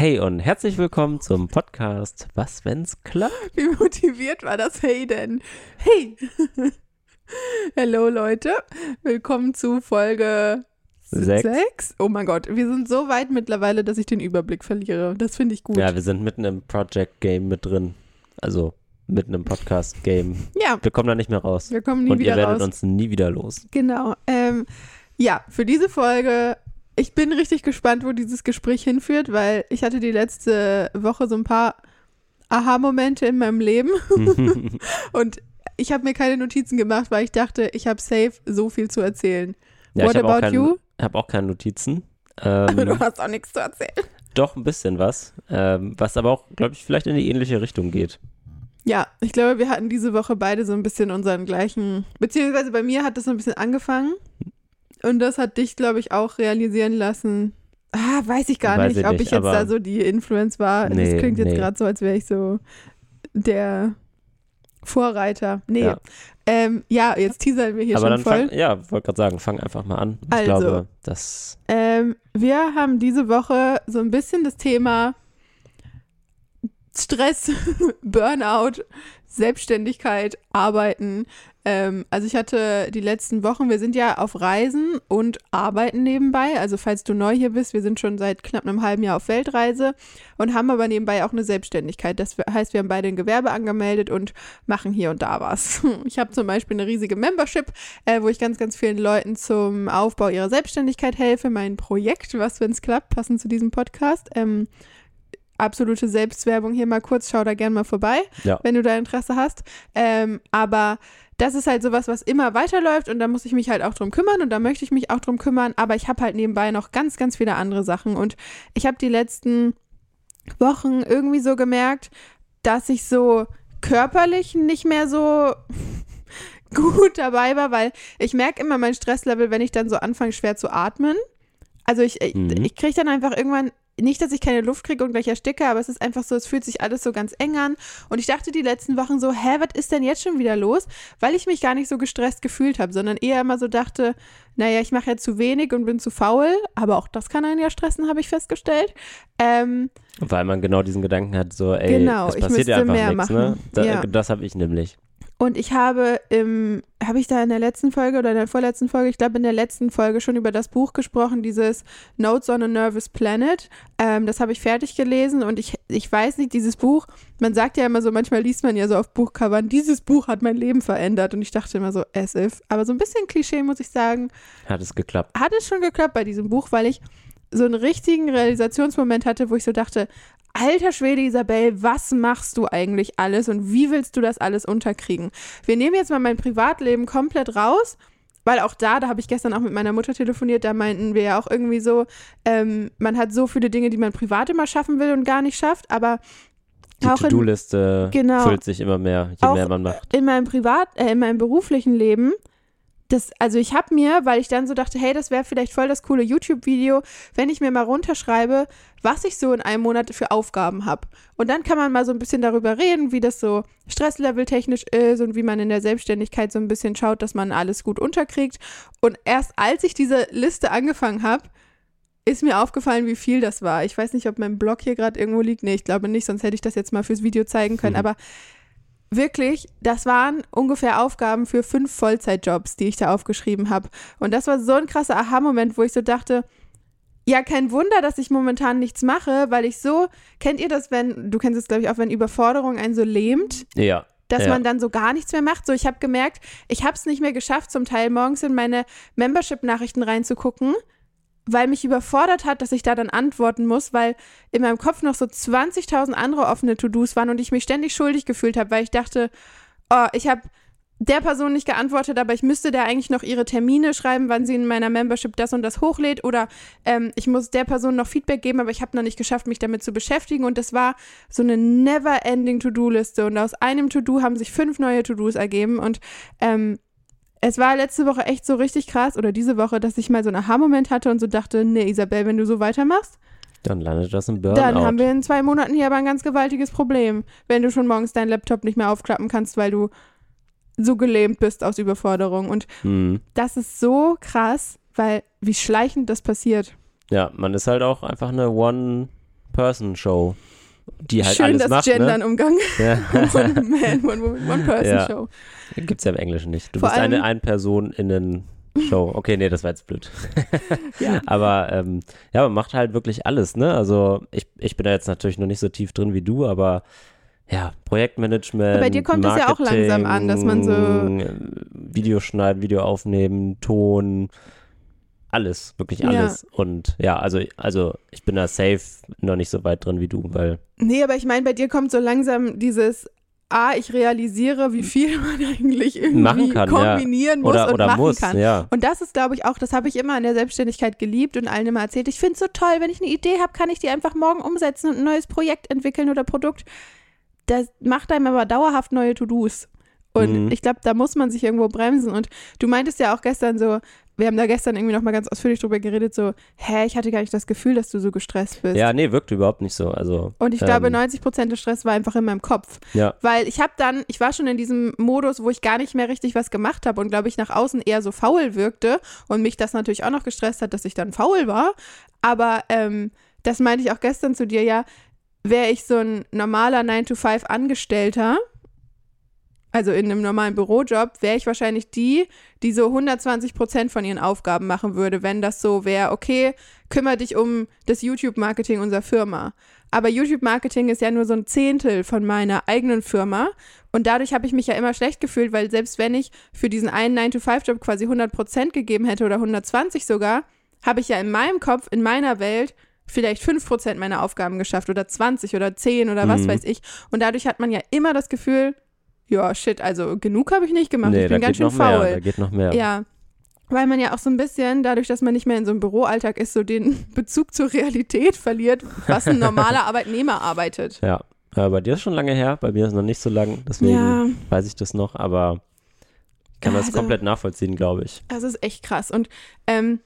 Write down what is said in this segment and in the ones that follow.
Hey und herzlich willkommen zum Podcast Was, wenn's klappt? Wie motiviert war das Hey denn? Hey! Hallo Leute, willkommen zu Folge Sechs. 6. Oh mein Gott, wir sind so weit mittlerweile, dass ich den Überblick verliere. Das finde ich gut. Ja, wir sind mitten im Project Game mit drin. Also mitten im Podcast Game. Ja, Wir kommen da nicht mehr raus. wir kommen nie und ihr wieder werdet raus. uns nie wieder los. Genau. Ähm, ja, für diese Folge, ich bin richtig gespannt, wo dieses Gespräch hinführt, weil ich hatte die letzte Woche so ein paar Aha-Momente in meinem Leben und ich habe mir keine Notizen gemacht, weil ich dachte, ich habe safe so viel zu erzählen. ja, What ich habe auch, about kein, you? hab auch keine Notizen. du Ähm, hast auch nichts zu erzählen. doch ein bisschen was. Ähm, was aber auch, glaube ich, vielleicht in die ähnliche Richtung geht. Ja, ich glaube, wir hatten diese Woche beide so ein bisschen unseren gleichen, beziehungsweise bei mir hat das so ein bisschen angefangen und das hat dich, glaube ich, auch realisieren lassen. Ah, weiß ich gar Weiß nicht, ich ob nicht, ich jetzt da so die Influence war. Nee, das klingt jetzt nee. gerade so, als wäre ich so der Vorreiter. Nee. Ja. Ähm, ja, jetzt teasern wir hier aber schon dann voll. fang, ja, wollte gerade sagen, fang einfach mal an. Ich Also. glaube, das Ähm, wir haben diese Woche so ein bisschen das Thema Stress, Burnout, Selbstständigkeit, Arbeiten. Ähm, also ich hatte die letzten Wochen, wir sind ja auf Reisen und arbeiten nebenbei. Also falls du neu hier bist, wir sind schon seit knapp einem halben Jahr auf Weltreise und haben aber nebenbei auch eine Selbstständigkeit. Das heißt, wir haben beide ein Gewerbe angemeldet und machen hier und da was. Ich habe zum Beispiel eine riesige Membership, äh, wo ich ganz, ganz vielen Leuten zum Aufbau ihrer Selbstständigkeit helfe. Mein Projekt, was, wenn es klappt, passend zu diesem Podcast. Ähm, absolute Selbstwerbung hier mal kurz, schau da gern mal vorbei, Ja. wenn du da Interesse hast. Ähm, aber das ist halt sowas, was immer weiterläuft und da muss ich mich halt auch drum kümmern und da möchte ich mich auch drum kümmern, aber ich habe halt nebenbei noch ganz, ganz viele andere Sachen und ich habe die letzten Wochen irgendwie so gemerkt, dass ich so körperlich nicht mehr so gut dabei war, weil ich merke immer mein Stresslevel, wenn ich dann so anfange, schwer zu atmen. Also ich, ich, Mhm. ich kriege dann einfach irgendwann, nicht, dass ich keine Luft kriege und gleich ersticke, aber es ist einfach so, es fühlt sich alles so ganz eng an. Und ich dachte die letzten Wochen so, hä, was ist denn jetzt schon wieder los? Weil ich mich gar nicht so gestresst gefühlt habe, sondern eher immer so dachte, naja, ich mache ja zu wenig und bin zu faul. Aber auch das kann einen ja stressen, habe ich festgestellt. Ähm, Weil man genau diesen Gedanken hat, so, ey, Genau, es passiert ja einfach mehr nichts, ne? machen. Da, Ja. Das habe ich nämlich. Und ich habe im, habe ich da in der letzten Folge oder in der vorletzten Folge, ich glaube in der letzten Folge schon über das Buch gesprochen, dieses Notes on a Nervous Planet. Ähm, das habe ich fertig gelesen und ich, ich weiß nicht, dieses Buch, man sagt ja immer so, manchmal liest man ja so auf Buchcovern, dieses Buch hat mein Leben verändert und ich dachte immer so, as if. Aber so ein bisschen Klischee, muss ich sagen, Hat es geklappt. hat es schon geklappt bei diesem Buch, weil ich so einen richtigen Realisationsmoment hatte, wo ich so dachte, alter Schwede Isabel, was machst du eigentlich alles und wie willst du das alles unterkriegen? Wir nehmen jetzt mal mein Privatleben komplett raus, weil auch da, da habe ich gestern auch mit meiner Mutter telefoniert, da meinten wir ja auch irgendwie so, ähm, man hat so viele Dinge, die man privat immer schaffen will und gar nicht schafft, aber Die To-Do-Liste Genau. füllt sich immer mehr, je Auch- mehr man macht. in meinem Privat, äh, in meinem beruflichen Leben, das, also ich habe mir, weil ich dann so dachte, hey, das wäre vielleicht voll das coole YouTube-Video, wenn ich mir mal runterschreibe, was ich so in einem Monat für Aufgaben habe. Und dann kann man mal so ein bisschen darüber reden, wie das so Stresslevel technisch ist und wie man in der Selbstständigkeit so ein bisschen schaut, dass man alles gut unterkriegt. Und erst als ich diese Liste angefangen habe, ist mir aufgefallen, wie viel das war. Ich weiß nicht, ob mein Blog hier gerade irgendwo liegt. Nee, ich glaube nicht, sonst hätte ich das jetzt mal fürs Video zeigen können. Mhm. Aber wirklich, das waren ungefähr Aufgaben für fünf Vollzeitjobs, die ich da aufgeschrieben habe. Und das war so ein krasser Aha-Moment, wo ich so dachte, ja, kein Wunder, dass ich momentan nichts mache, weil ich so, kennt ihr das, wenn, du kennst es, glaube ich, auch, wenn Überforderung einen so lähmt? Ja. dass Ja. man dann so gar nichts mehr macht. So, ich habe gemerkt, ich habe es nicht mehr geschafft, zum Teil morgens in meine Membership-Nachrichten reinzugucken, weil mich überfordert hat, dass ich da dann antworten muss, weil in meinem Kopf noch so 20.000 andere offene To-Dos waren und ich mich ständig schuldig gefühlt habe, weil ich dachte, oh, ich habe der Person nicht geantwortet, aber ich müsste da eigentlich noch ihre Termine schreiben, wann sie in meiner Membership das und das hochlädt oder ähm, ich muss der Person noch Feedback geben, aber ich habe noch nicht geschafft, mich damit zu beschäftigen und das war so eine never-ending To-Do-Liste und aus einem To-Do haben sich fünf neue To-Dos ergeben und ähm, es war letzte Woche echt so richtig krass oder diese Woche, dass ich mal so einen Aha-Moment hatte und so dachte, nee, Isabel, wenn du so weitermachst, Dann landet das im Burnout. dann haben wir in zwei Monaten hier aber ein ganz gewaltiges Problem, wenn du schon morgens deinen Laptop nicht mehr aufklappen kannst, weil du so gelähmt bist aus Überforderung. Und Hm. das ist so krass, weil wie schleichend das passiert. Ja, man ist halt auch einfach eine One, One-Person-Show, die halt Schön alles das macht. Gendern Ne? umgang. Ja. One Man, One Woman, One Person Ja. Show. Gibt's ja im Englischen nicht. Du Vor bist eine Ein-Person-Innen-Show. Okay, nee, das war jetzt blöd. Ja. Aber ähm, ja, man macht halt wirklich alles, ne? Also ich, ich bin da jetzt natürlich noch nicht so tief drin wie du, aber ja, Projektmanagement. Bei dir kommt es ja auch langsam an, dass man so- Marketing, Video schneiden, Video aufnehmen, Ton, alles, wirklich Ja. alles. Und ja, also, also ich bin da safe noch nicht so weit drin wie du, weil Nee, aber ich meine, bei dir kommt so langsam dieses A, ich realisiere, wie viel man eigentlich irgendwie kann, ja. kombinieren muss oder, und oder machen muss, kann. ja. Und das ist, glaube ich, auch, das habe ich immer in der Selbstständigkeit geliebt und allen immer erzählt. Ich finde es so toll, wenn ich eine Idee habe, kann ich die einfach morgen umsetzen und ein neues Projekt entwickeln oder Produkt. Das macht einem aber dauerhaft neue To-Dos. Und Mhm. ich glaube, da muss man sich irgendwo bremsen. Und du meintest ja auch gestern so, wir haben da gestern irgendwie nochmal ganz ausführlich drüber geredet, so, hä, ich hatte gar nicht das Gefühl, dass du so gestresst bist. Ja, nee, wirkt überhaupt nicht so. Also, Und ich glaube, ähm, 90 Prozent des Stress war einfach in meinem Kopf. ja. Weil ich habe dann, ich war schon in diesem Modus, wo ich gar nicht mehr richtig was gemacht habe und glaube ich nach außen eher so faul wirkte und mich das natürlich auch noch gestresst hat, dass ich dann faul war. Aber ähm, das meinte ich auch gestern zu dir, ja, wäre ich so ein normaler 9-to-5-Angestellter, also in einem normalen Bürojob, wäre ich wahrscheinlich die, die so 120 Prozent von ihren Aufgaben machen würde, wenn das so wäre, okay, kümmere dich um das YouTube-Marketing unserer Firma. Aber YouTube-Marketing ist ja nur so ein Zehntel von meiner eigenen Firma. Und dadurch habe ich mich ja immer schlecht gefühlt, weil selbst wenn ich für diesen einen 9-to-5-Job quasi 100 Prozent gegeben hätte oder 120 sogar, habe ich ja in meinem Kopf, in meiner Welt vielleicht 5 Prozent meiner Aufgaben geschafft oder 20 oder 10 oder was Mhm. weiß ich. Und dadurch hat man ja immer das Gefühl, ja, shit, also genug habe ich nicht gemacht. Nee, ich bin ganz schön faul. mehr. Da geht noch mehr. Ja. Weil man ja auch so ein bisschen, dadurch, dass man nicht mehr in so einem Büroalltag ist, so den Bezug zur Realität verliert, was ein normaler Arbeitnehmer arbeitet. Ja. ja, bei dir ist schon lange her, bei mir ist noch nicht so lang, deswegen Ja, weiß ich das noch, aber ich kann das Also- komplett nachvollziehen, glaube ich. das ist echt krass. Und ähm,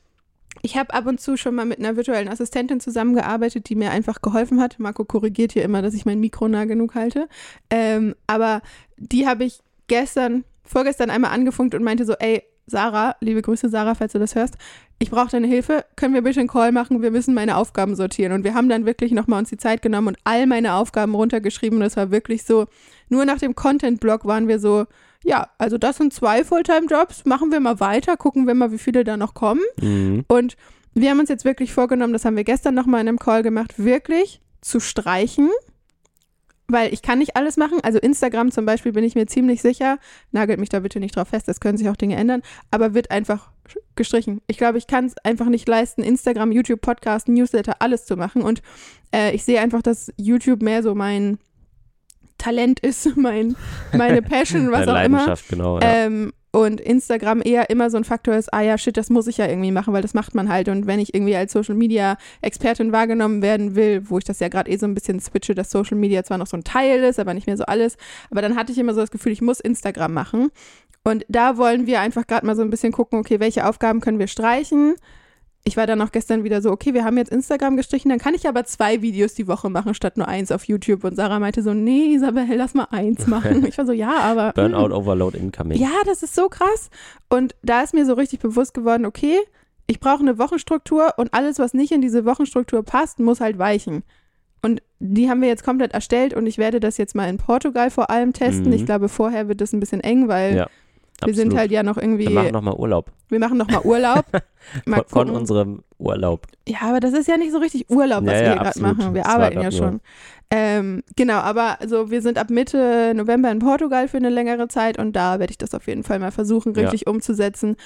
ich habe ab und zu schon mal mit einer virtuellen Assistentin zusammengearbeitet, die mir einfach geholfen hat. Marco korrigiert hier immer, dass ich mein Mikro nah genug halte. Ähm, aber die habe ich gestern, vorgestern einmal angefunkt und meinte so, ey, Sarah, liebe Grüße, Sarah, falls du das hörst, ich brauche deine Hilfe. Können wir bitte einen Call machen? Wir müssen meine Aufgaben sortieren. Und wir haben dann wirklich nochmal uns die Zeit genommen und all meine Aufgaben runtergeschrieben. Und es war wirklich so, nur nach dem Content-Blog waren wir so, ja, also das sind zwei Fulltime-Jobs, machen wir mal weiter, gucken wir mal, wie viele da noch kommen. Mhm. Und wir haben uns jetzt wirklich vorgenommen, das haben wir gestern nochmal in einem Call gemacht, wirklich zu streichen. Weil ich kann nicht alles machen. Also Instagram zum Beispiel bin ich mir ziemlich sicher, nagelt mich da bitte nicht drauf fest, es können sich auch Dinge ändern, aber wird einfach gestrichen. Ich glaube, ich kann es einfach nicht leisten, Instagram, YouTube, Podcast, Newsletter, alles zu machen. Und äh, ich sehe einfach, dass YouTube mehr so mein Talent ist, mein, meine Passion, was auch immer. Genau. Ja. Ähm, und Instagram eher immer so ein Faktor ist, ah ja, shit, das muss ich ja irgendwie machen, weil das macht man halt. Und wenn ich irgendwie als Social Media Expertin wahrgenommen werden will, wo ich das ja gerade eh so ein bisschen switche, dass Social Media zwar noch so ein Teil ist, aber nicht mehr so alles, aber dann hatte ich immer so das Gefühl, ich muss Instagram machen. Und da wollen wir einfach gerade mal so ein bisschen gucken, okay, welche Aufgaben können wir streichen? Ich war dann auch gestern wieder so, okay, wir haben jetzt Instagram gestrichen, dann kann ich aber zwei Videos die Woche machen, statt nur eins auf YouTube. Und Sarah meinte so, nee, Isabel, lass mal eins machen. Ich war so, ja, aber. Burnout, mm. Overload, Incoming. Ja, das ist so krass. Und da ist mir so richtig bewusst geworden, okay, ich brauche eine Wochenstruktur und alles, was nicht in diese Wochenstruktur passt, muss halt weichen. Und die haben wir jetzt komplett erstellt und ich werde das jetzt mal in Portugal vor allem testen. Mhm. Ich glaube, vorher wird das ein bisschen eng, weil Ja, wir sind absolut. halt ja noch irgendwie, Wir machen nochmal Urlaub. wir machen noch mal Urlaub. Von, von unserem Urlaub. Ja, aber das ist ja nicht so richtig Urlaub, was Ja, wir ja, hier gerade absolut. machen. Wir arbeiten ja schon. Ähm, genau, aber also wir sind ab Mitte November in Portugal für eine längere Zeit und da werde ich das auf jeden Fall mal versuchen, Ja. richtig umzusetzen.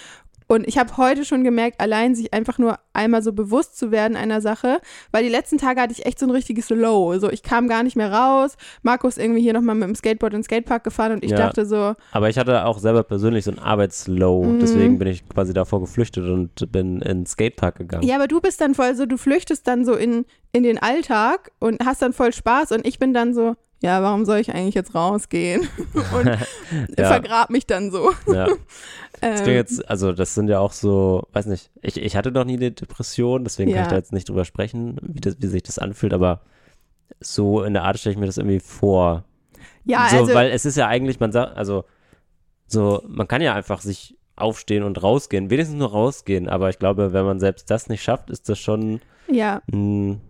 Und ich habe heute schon gemerkt, allein sich einfach nur einmal so bewusst zu werden einer Sache, weil die letzten Tage hatte ich echt so ein richtiges Low. So, ich kam gar nicht mehr raus. Markus irgendwie hier nochmal mit dem Skateboard in den Skatepark gefahren und ich Ja. dachte so, Aber ich hatte auch selber persönlich so ein Arbeitslow. Mhm. Deswegen bin ich quasi davor geflüchtet und bin in den Skatepark gegangen. Ja, aber du bist dann voll so, du flüchtest dann so in, in den Alltag und hast dann voll Spaß und ich bin dann so, ja, warum soll ich eigentlich jetzt rausgehen? und Ja. vergrab mich dann so. Ja. Das Ähm, jetzt, also das sind ja auch so, weiß nicht, ich, ich hatte noch nie eine Depression, desegen kann Ja. ich da jetzt nicht drüber sprechen, wie, das, wie sich das anfühlt, aber so in der Art stelle ich mir das irgendwie vor. ja, so, also, weil es ist ja eigentlich, man sagt, also so, man kann ja einfach sich aufstehen und rausgehen, wenigstens nur rausgehen, aber ich glaube, wenn man selbst das nicht schafft, ist das schon ja, ein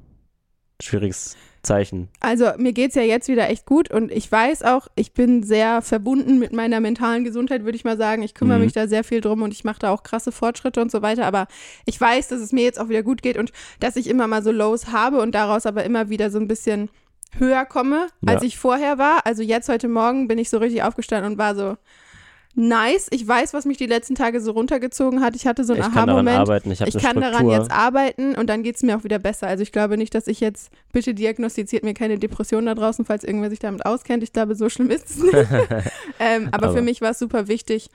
schwieriges Zeichen. Also mir geht es ja jetzt wieder echt gut und ich weiß auch, ich bin sehr verbunden mit meiner mentalen Gesundheit, würde ich mal sagen. Ich kümmere Mhm. mich da sehr viel drum und ich mache da auch krasse Fortschritte und so weiter. Aber ich weiß, dass es mir jetzt auch wieder gut geht und dass ich immer mal so Lows habe und daraus aber immer wieder so ein bisschen höher komme, als Ja. ich vorher war. Also jetzt heute Morgen bin ich so richtig aufgestanden und war so nice. Ich weiß, was mich die letzten Tage so runtergezogen hat. Ich hatte so einen ich kann daran Aha-Moment arbeiten, ich ich kann daran jetzt arbeiten und dann geht es mir auch wieder besser. Also ich glaube nicht, dass ich jetzt, bitte diagnostiziert mir keine Depression da draußen, falls irgendwer sich damit auskennt. Ich glaube, so schlimm ist es nicht. ähm, aber, für Aber- mich war es super wichtig,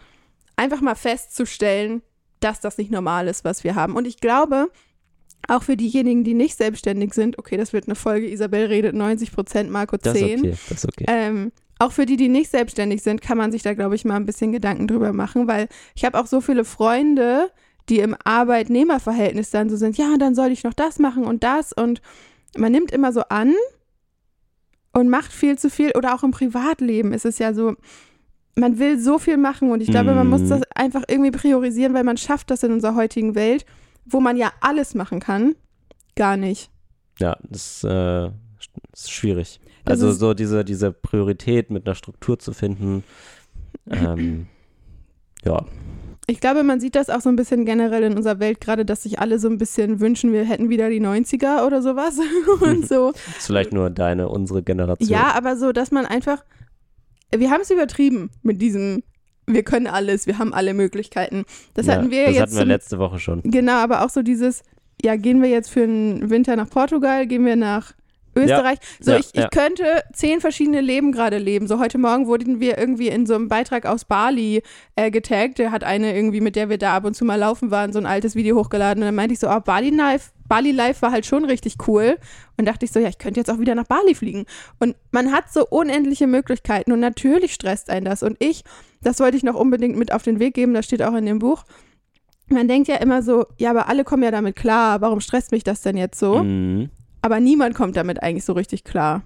einfach mal festzustellen, dass das nicht normal ist, was wir haben. Und ich glaube, auch für diejenigen, die nicht selbstständig sind, okay, das wird eine Folge, Isabel redet 90 Prozent, Marco 10. das ist okay, das ist okay. Ähm, auch für die, die nicht selbstständig sind, kann man sich da, glaube ich, mal ein bisschen Gedanken drüber machen, weil ich habe auch so viele Freunde, die im Arbeitnehmerverhältnis dann so sind, ja, dann soll ich noch das machen und das und man nimmt immer so an und macht viel zu viel oder auch im Privatleben ist es ja so, man will so viel machen und ich glaube, man muss Mhm. das einfach irgendwie priorisieren, weil man schafft das in unserer heutigen Welt, wo man ja alles machen kann, gar nicht. Ja, das, äh, ist schwierig. Das also so diese, diese Priorität mit einer Struktur zu finden. Ähm, ja, Ich glaube, man sieht das auch so ein bisschen generell in unserer Welt, gerade, dass sich alle so ein bisschen wünschen, wir hätten wieder die 90er oder sowas. Und so. ist vielleicht nur deine, unsere Generation. Ja, aber so, dass man einfach. Wir haben es übertrieben mit diesem, wir können alles, wir haben alle Möglichkeiten. Das Ja, hatten wir das jetzt. hatten wir zum- letzte Woche schon. Genau, aber auch so dieses, ja, gehen wir jetzt für den Winter nach Portugal, gehen wir nach Österreich. so, ja, ich, ich ja. könnte zehn verschiedene Leben gerade leben. So, heute Morgen wurden wir irgendwie in so einem Beitrag aus Bali äh, getaggt. Der hat eine irgendwie, mit der wir da ab und zu mal laufen waren, so ein altes Video hochgeladen. Und dann meinte ich so, oh, Bali Life, Bali Life war halt schon richtig cool. Und dachte ich so, ja, ich könnte jetzt auch wieder nach Bali fliegen. Und man hat so unendliche Möglichkeiten und natürlich stresst einen das. Und ich, das wollte ich noch unbedingt mit auf den Weg geben, das steht auch in dem Buch. Man denkt ja immer so, ja, aber alle kommen ja damit klar, warum stresst mich das denn jetzt so? Mhm. Aber niemand kommt damit eigentlich so richtig klar.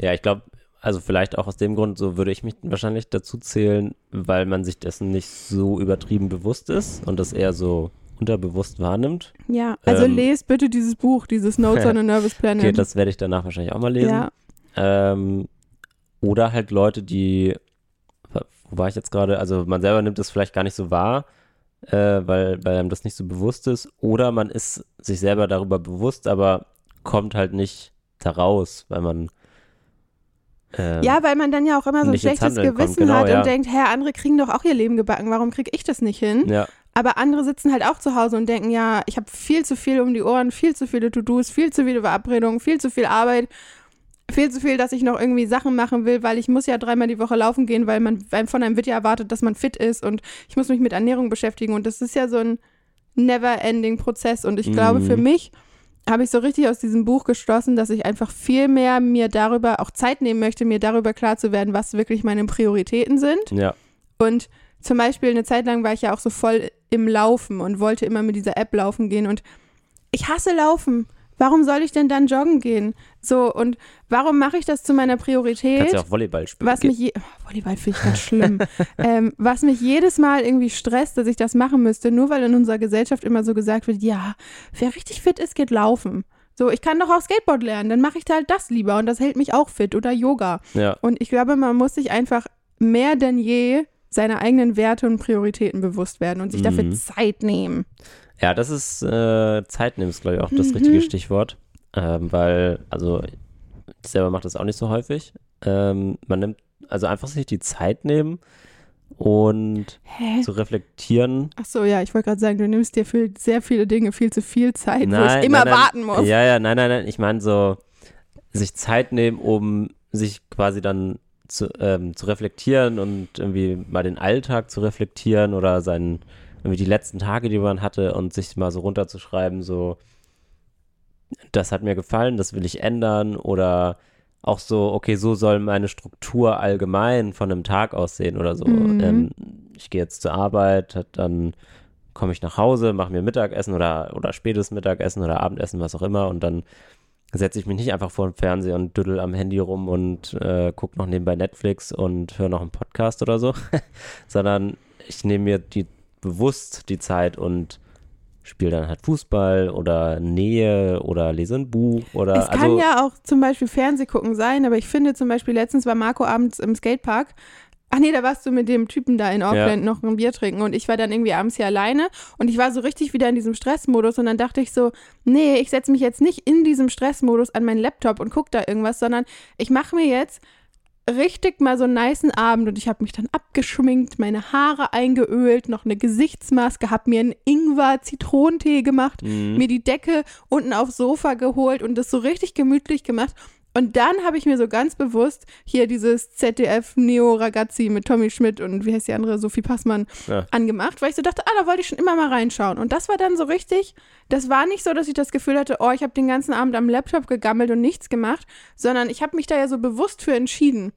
Ja, ich glaube, also vielleicht auch aus dem Grund, so würde ich mich wahrscheinlich dazu zählen, weil man sich dessen nicht so übertrieben bewusst ist und das eher so unterbewusst wahrnimmt. Ja, also Ähm. lest bitte dieses Buch, dieses Notes on a Nervous Planet. Okay, das werde ich danach wahrscheinlich auch mal lesen. ja, Ähm, oder halt Leute, die, wo war ich jetzt gerade? Also man selber nimmt es vielleicht gar nicht so wahr, äh, weil, weil einem das nicht so bewusst ist. Oder man ist sich selber darüber bewusst, aber kommt halt nicht daraus, weil man ähm, ja, weil man dann ja auch immer so ein schlechtes Gewissen genau, hat ja. und denkt, hä, andere kriegen doch auch ihr Leben gebacken, warum kriege ich das nicht hin? ja, Aber andere sitzen halt auch zu Hause und denken, ja, ich habe viel zu viel um die Ohren, viel zu viele To-Dos, viel zu viele Verabredungen, viel zu viel Arbeit, viel zu viel, dass ich noch irgendwie Sachen machen will, weil ich muss ja dreimal die Woche laufen gehen, weil man weil von einem wird ja erwartet, dass man fit ist und ich muss mich mit Ernährung beschäftigen und das ist ja so ein never-ending Prozess und ich glaube Mhm. für mich habe ich so richtig aus diesem Buch geschlossen, dass ich einfach viel mehr mir darüber auch Zeit nehmen möchte, mir darüber klar zu werden, was wirklich meine Prioritäten sind. ja, Und zum Beispiel eine Zeit lang war ich ja auch so voll im Laufen und wollte immer mit dieser App laufen gehen. Und ich hasse Laufen. Warum soll ich denn dann joggen gehen? So, und warum mache ich das zu meiner Priorität? kannst ja auch Volleyball spielen. was mich je oh, Volleyball finde ich ganz schlimm. ähm, was mich jedes Mal irgendwie stresst, dass ich das machen müsste, nur weil in unserer Gesellschaft immer so gesagt wird, ja, wer richtig fit ist, geht laufen. So, ich kann doch auch Skateboard lernen, dann mache ich da halt das lieber und das hält mich auch fit oder Yoga. ja, Und ich glaube, man muss sich einfach mehr denn je seiner eigenen Werte und Prioritäten bewusst werden und sich dafür Mhm. Zeit nehmen. Ja, das ist äh, Zeit nehmen, ist, glaube ich, auch das Mhm. richtige Stichwort. Ähm, weil, also, ich selber mache das auch nicht so häufig. Ähm, man nimmt, also einfach sich die Zeit nehmen und Hä? zu reflektieren. Ach so, ja, ich wollte gerade sagen, du nimmst dir für sehr viele Dinge viel zu viel Zeit, wo Nein, ich immer nein, nein. warten muss. Ja, ja, nein, nein, nein. Ich meine so, sich Zeit nehmen, um sich quasi dann zu, ähm, zu reflektieren und irgendwie mal den Alltag zu reflektieren oder seinen, irgendwie die letzten Tage, die man hatte und sich mal so runterzuschreiben, so, das hat mir gefallen, das will ich ändern oder auch so, okay, so soll meine Struktur allgemein von einem Tag aussehen oder so. Mhm. Ähm, ich gehe jetzt zur Arbeit, dann komme ich nach Hause, mache mir Mittagessen oder, oder spätes Mittagessen oder Abendessen, was auch immer und dann setze ich mich nicht einfach vor den Fernseher und düdel am Handy rum und äh, gucke noch nebenbei Netflix und höre noch einen Podcast oder so, sondern ich nehme mir die bewusst die Zeit und spiele dann halt Fußball oder Nähe oder lese ein Buch oder Es kann also ja auch zum Beispiel Fernseh gucken sein, aber ich finde zum Beispiel letztens war Marco abends im Skatepark. Ach nee, da warst du mit dem Typen da in Auckland noch ein Bier trinken und ich war dann irgendwie abends hier alleine und ich war so richtig wieder in diesem Stressmodus und dann dachte ich so, nee, ich setze mich jetzt nicht in diesem Stressmodus an meinen Laptop und gucke da irgendwas, sondern ich mache mir jetzt richtig mal so einen niceen Abend und ich habe mich dann abgeschminkt, meine Haare eingeölt, noch eine Gesichtsmaske, habe mir einen Ingwer-Zitronentee gemacht, mhm. mir die Decke unten aufs Sofa geholt und das so richtig gemütlich gemacht. Und dann habe ich mir so ganz bewusst hier dieses ZDF Neo Ragazzi mit Tommy Schmidt und wie heißt die andere, Sophie Passmann, Ja. angemacht, weil ich so dachte, ah, da wollte ich schon immer mal reinschauen. Und das war dann so richtig, das war nicht so, dass ich das Gefühl hatte, oh, ich habe den ganzen Abend am Laptop gegammelt und nichts gemacht, sondern ich habe mich da ja so bewusst für entschieden.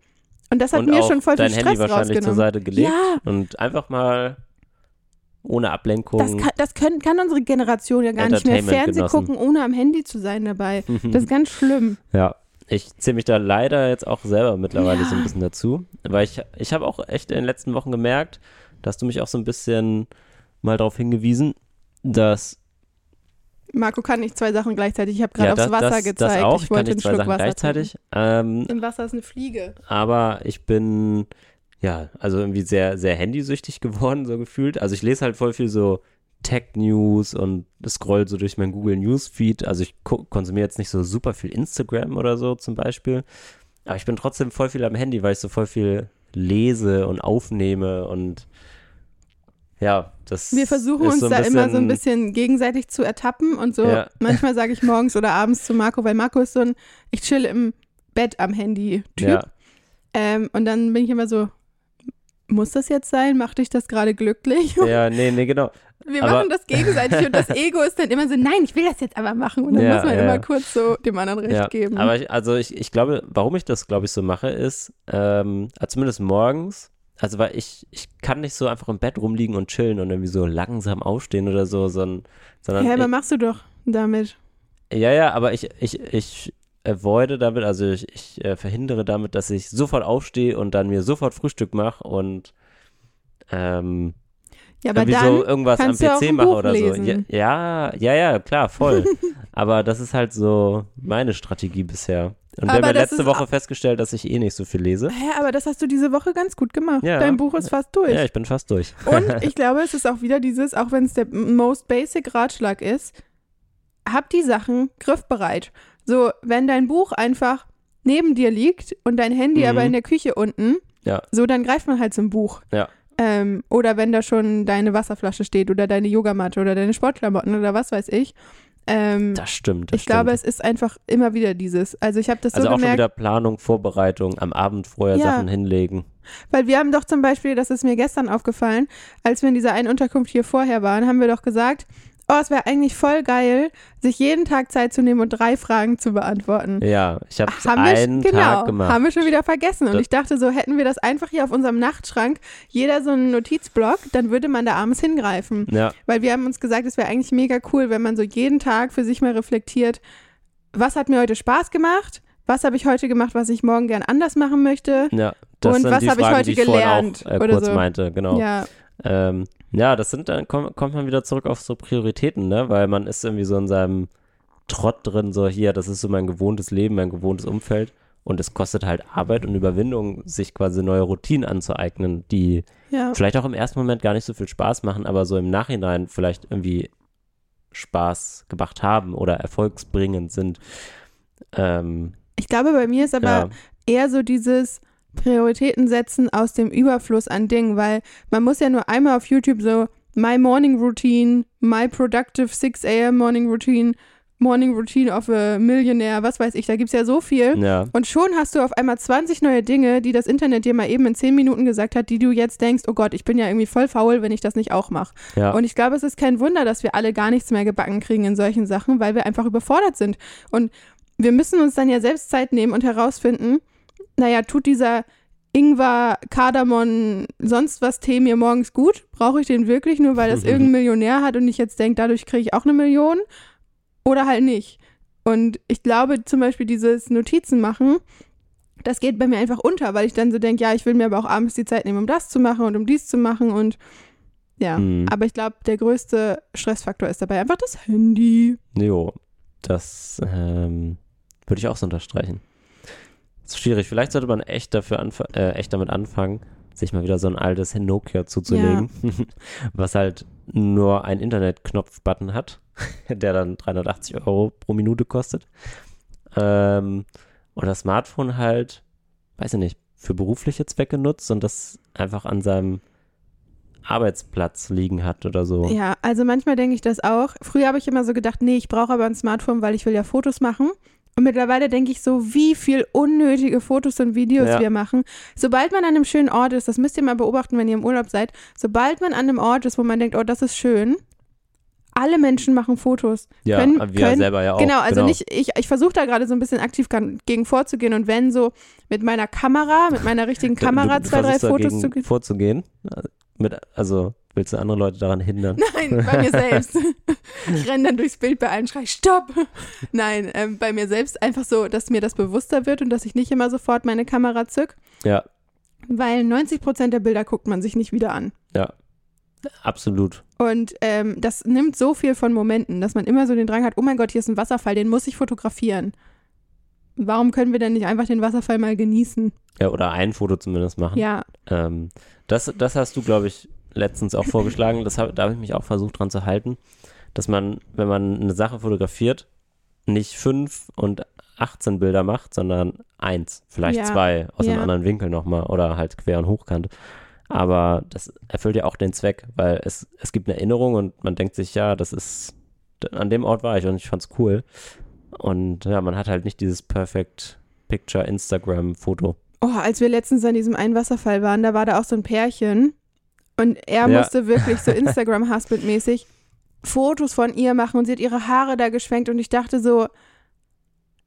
Und das hat und mir schon voll viel Stress Handy wahrscheinlich zur rausgenommen. Seite gelegt Ja. und einfach mal ohne Ablenkung. Das, kann, das können, kann unsere Generation ja gar nicht mehr Fernsehen genossen. gucken, ohne am Handy zu sein dabei. Das ist ganz schlimm. Ja, ich zähle mich da leider jetzt auch selber mittlerweile Ja. so ein bisschen dazu, weil ich, ich habe auch echt in den letzten Wochen gemerkt, dass du mich auch so ein bisschen mal darauf hingewiesen, dass Marco kann nicht zwei Sachen gleichzeitig. Ich habe gerade ja, aufs Wasser das, gezeigt. das auch, ich ich kann wollte nicht einen zwei Schluck Sachen Wasser gleichzeitig, ähm. Im Wasser ist eine Fliege. aber ich bin ja, also irgendwie sehr, sehr handysüchtig geworden, so gefühlt. Also ich lese halt voll viel so Tech-News und scroll so durch mein Google Newsfeed. Also ich ko- konsumiere jetzt nicht so super viel Instagram oder so zum Beispiel. Aber ich bin trotzdem voll viel am Handy, weil ich so voll viel lese und aufnehme und ja, das Wir versuchen ist uns so ein da bisschen, immer so ein bisschen gegenseitig zu ertappen und so. Ja. Manchmal sage ich morgens oder abends zu Marco, weil Marco ist so ein, ich chill im Bett am Handy-Typ. Ja, Ähm, und dann bin ich immer so, muss das jetzt sein? Macht dich das gerade glücklich? ja, nee, nee, genau. Wir aber- machen das gegenseitig und das Ego ist dann immer so, nein, ich will das jetzt aber machen. Und dann Ja, muss man ja. immer kurz so dem anderen recht Ja, geben. aber ich, also ich, ich glaube, warum ich das, glaube ich, so mache, ist, ähm, also zumindest morgens, also weil ich, ich kann nicht so einfach im Bett rumliegen und chillen und irgendwie so langsam aufstehen oder so, sondern, sondern ja, aber ich, machst du doch damit. ja, ja, aber ich, ich, ich avoide damit, also ich, ich äh, verhindere damit, dass ich sofort aufstehe und dann mir sofort Frühstück mache und ähm, Ja, aber irgendwie so irgendwas am PC mache oder lesen. so. Ja, ja, ja, ja, klar, voll. Aber das ist halt so meine Strategie bisher. Und wir haben ja letzte Woche festgestellt, dass ich eh nicht so viel lese. Hä, aber das hast du diese Woche ganz gut gemacht. Ja. Dein Buch ist fast durch. Ja, ich bin fast durch. Und ich glaube, es ist auch wieder dieses, auch wenn es der most basic Ratschlag ist, hab die Sachen griffbereit. So, wenn dein Buch einfach neben dir liegt und dein Handy Mhm. aber in der Küche unten, Ja. so, dann greift man halt zum Buch. Ja. Ähm, oder wenn da schon deine Wasserflasche steht oder deine Yogamatte oder deine Sportklamotten oder was weiß ich. Ähm, Das stimmt. Das ich glaube, stimmt. es ist einfach immer wieder dieses. Also ich habe das also so auch schon gemerkt, wieder Planung, Vorbereitung, am Abend vorher Ja. Sachen hinlegen. Weil wir haben doch zum Beispiel, das ist mir gestern aufgefallen, als wir in dieser einen Unterkunft hier vorher waren, haben wir doch gesagt, oh, es wäre eigentlich voll geil, sich jeden Tag Zeit zu nehmen und drei Fragen zu beantworten. Ja, ich habe es Haben wir, einen genau, Tag gemacht. haben wir schon wieder vergessen. Und Das- ich dachte, so hätten wir das einfach hier auf unserem Nachtschrank, jeder so einen Notizblock, dann würde man da abends hingreifen. ja, Weil wir haben uns gesagt, es wäre eigentlich mega cool, wenn man so jeden Tag für sich mal reflektiert, was hat mir heute Spaß gemacht? Was habe ich heute gemacht, was ich morgen gern anders machen möchte? ja. Das Und was habe ich heute die ich gelernt auch äh, oder kurz so. meinte, genau. Ja, Ähm, ja, das sind dann komm, kommt man wieder zurück auf so Prioritäten, ne? Weil man ist irgendwie so in seinem Trott drin, so hier, das ist so mein gewohntes Leben, mein gewohntes Umfeld. Und es kostet halt Arbeit und Überwindung, sich quasi neue Routinen anzueignen, die ja. vielleicht auch im ersten Moment gar nicht so viel Spaß machen, aber so im Nachhinein vielleicht irgendwie Spaß gemacht haben oder erfolgsbringend sind. Ähm, Ich glaube, bei mir ist aber ja, eher so dieses Prioritäten setzen aus dem Überfluss an Dingen, weil man muss ja nur einmal auf YouTube so My Morning Routine, My Productive 6 a.m. Morning Routine, Morning Routine of a Millionaire, was weiß ich, da gibt es ja so viel. ja, Und schon hast du auf einmal 20 neue Dinge, die das Internet dir mal eben in 10 Minuten gesagt hat, die du jetzt denkst, oh Gott, ich bin ja irgendwie voll faul, wenn ich das nicht auch mache. ja. Und ich glaube, es ist kein Wunder, dass wir alle gar nichts mehr gebacken kriegen in solchen Sachen, weil wir einfach überfordert sind. Und wir müssen uns dann ja selbst Zeit nehmen und herausfinden, naja, tut dieser Ingwer, Kardamom, sonst was Tee mir morgens gut? Brauche ich den wirklich nur, weil das irgendein Millionär hat und ich jetzt denke, dadurch kriege ich auch eine Million? Oder halt nicht. Und ich glaube zum Beispiel dieses Notizen machen, das geht bei mir einfach unter, weil ich dann so denke, ja, ich will mir aber auch abends die Zeit nehmen, um das zu machen und um dies zu machen und Ja, Mhm. aber ich glaube, der größte Stressfaktor ist dabei einfach das Handy. Jo, das ähm, würde ich auch so unterstreichen. Ist schwierig. Vielleicht sollte man echt dafür anf- äh, echt damit anfangen, sich mal wieder so ein altes Nokia zuzulegen, was halt nur einen Internetknopf-Button hat, der dann 380 Euro pro Minute kostet. Ähm, und das Smartphone halt, weiß ich nicht, für berufliche Zwecke nutzt und das einfach an seinem Arbeitsplatz liegen hat oder so. Ja, also manchmal denke ich das auch. Früher habe ich immer so gedacht, nee, ich brauche aber ein Smartphone, weil ich will ja Fotos machen. Und mittlerweile denke ich so, wie viel unnötige Fotos und Videos Ja. wir machen. Sobald man an einem schönen Ort ist, das müsst ihr mal beobachten, wenn ihr im Urlaub seid, sobald man an einem Ort ist, wo man denkt, oh, das ist schön, alle Menschen machen Fotos. Ja, können- wir können- selber ja auch. Genau, also nicht, ich, ich versuche da gerade so ein bisschen aktiv gegen vorzugehen und wenn so mit meiner Kamera, mit meiner richtigen Kamera du, du zwei, drei Fotos zu gehen. vorzugehen. Mit, also willst du andere Leute daran hindern? Nein, bei mir selbst. Ich renne dann durchs Bild bei allen, schrei Stopp. Nein, ähm, bei mir selbst einfach so, dass mir das bewusster wird und dass ich nicht immer sofort meine Kamera zück, Ja, weil 90 Prozent der Bilder guckt man sich nicht wieder an. ja. Absolut. Und ähm, das nimmt so viel von Momenten, dass man immer so den Drang hat, oh mein Gott, hier ist ein Wasserfall, den muss ich fotografieren. Warum können wir denn nicht einfach den Wasserfall mal genießen? Ja, oder ein Foto zumindest machen. Ja, Ähm, das, das hast du, glaube ich, letztens auch vorgeschlagen. Das hab, da habe ich mich auch versucht dran zu halten, dass man, wenn man eine Sache fotografiert, nicht fünf und 18 Bilder macht, sondern eins, vielleicht Ja, zwei aus einem ja. anderen Winkel nochmal oder halt quer und hochkant. Aber das erfüllt ja auch den Zweck, weil es, es gibt eine Erinnerung und man denkt sich, ja, das ist, an dem Ort war ich und ich fand's cool. Und ja, man hat halt nicht dieses Perfect Picture Instagram Foto. Oh, als wir letztens an diesem einen Wasserfall waren, da war da auch so ein Pärchen und er Ja. musste wirklich so Instagram-Husband-mäßig Fotos von ihr machen und sie hat ihre Haare da geschwenkt und ich dachte so,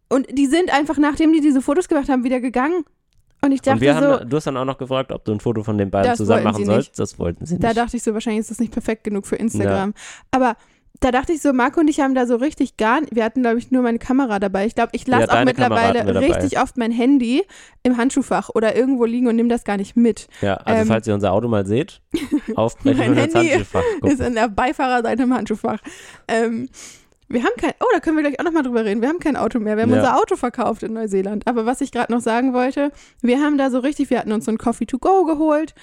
und die sind einfach, nachdem die diese Fotos gemacht haben, wieder gegangen. Und ich Und dachte wir so, haben, du hast dann auch noch gefragt, ob du ein Foto von den beiden zusammen machen sollst. nicht. Das wollten sie da nicht. dachte ich so, wahrscheinlich ist das nicht perfekt genug für Instagram. Aber da dachte ich so, Marco und ich haben da so richtig gar wir hatten, glaube ich, nur meine Kamera dabei. Ich glaube, ich Ja, lasse auch deine Kamera mittlerweile richtig oft mein Handy im Handschuhfach oder irgendwo liegen und nehme das gar nicht mit. ja, also ähm, falls ihr unser Auto mal seht, aufbrechen Mein und ins Handy Handschuhfach Ist gucken. in der Beifahrerseite im Handschuhfach. Ähm, wir haben kein, oh, da können wir gleich auch nochmal drüber reden. Wir haben kein Auto mehr. Wir haben Ja. unser Auto verkauft in Neuseeland. Aber was ich gerade noch sagen wollte, wir haben da so richtig, wir hatten uns so ein Coffee to go geholt.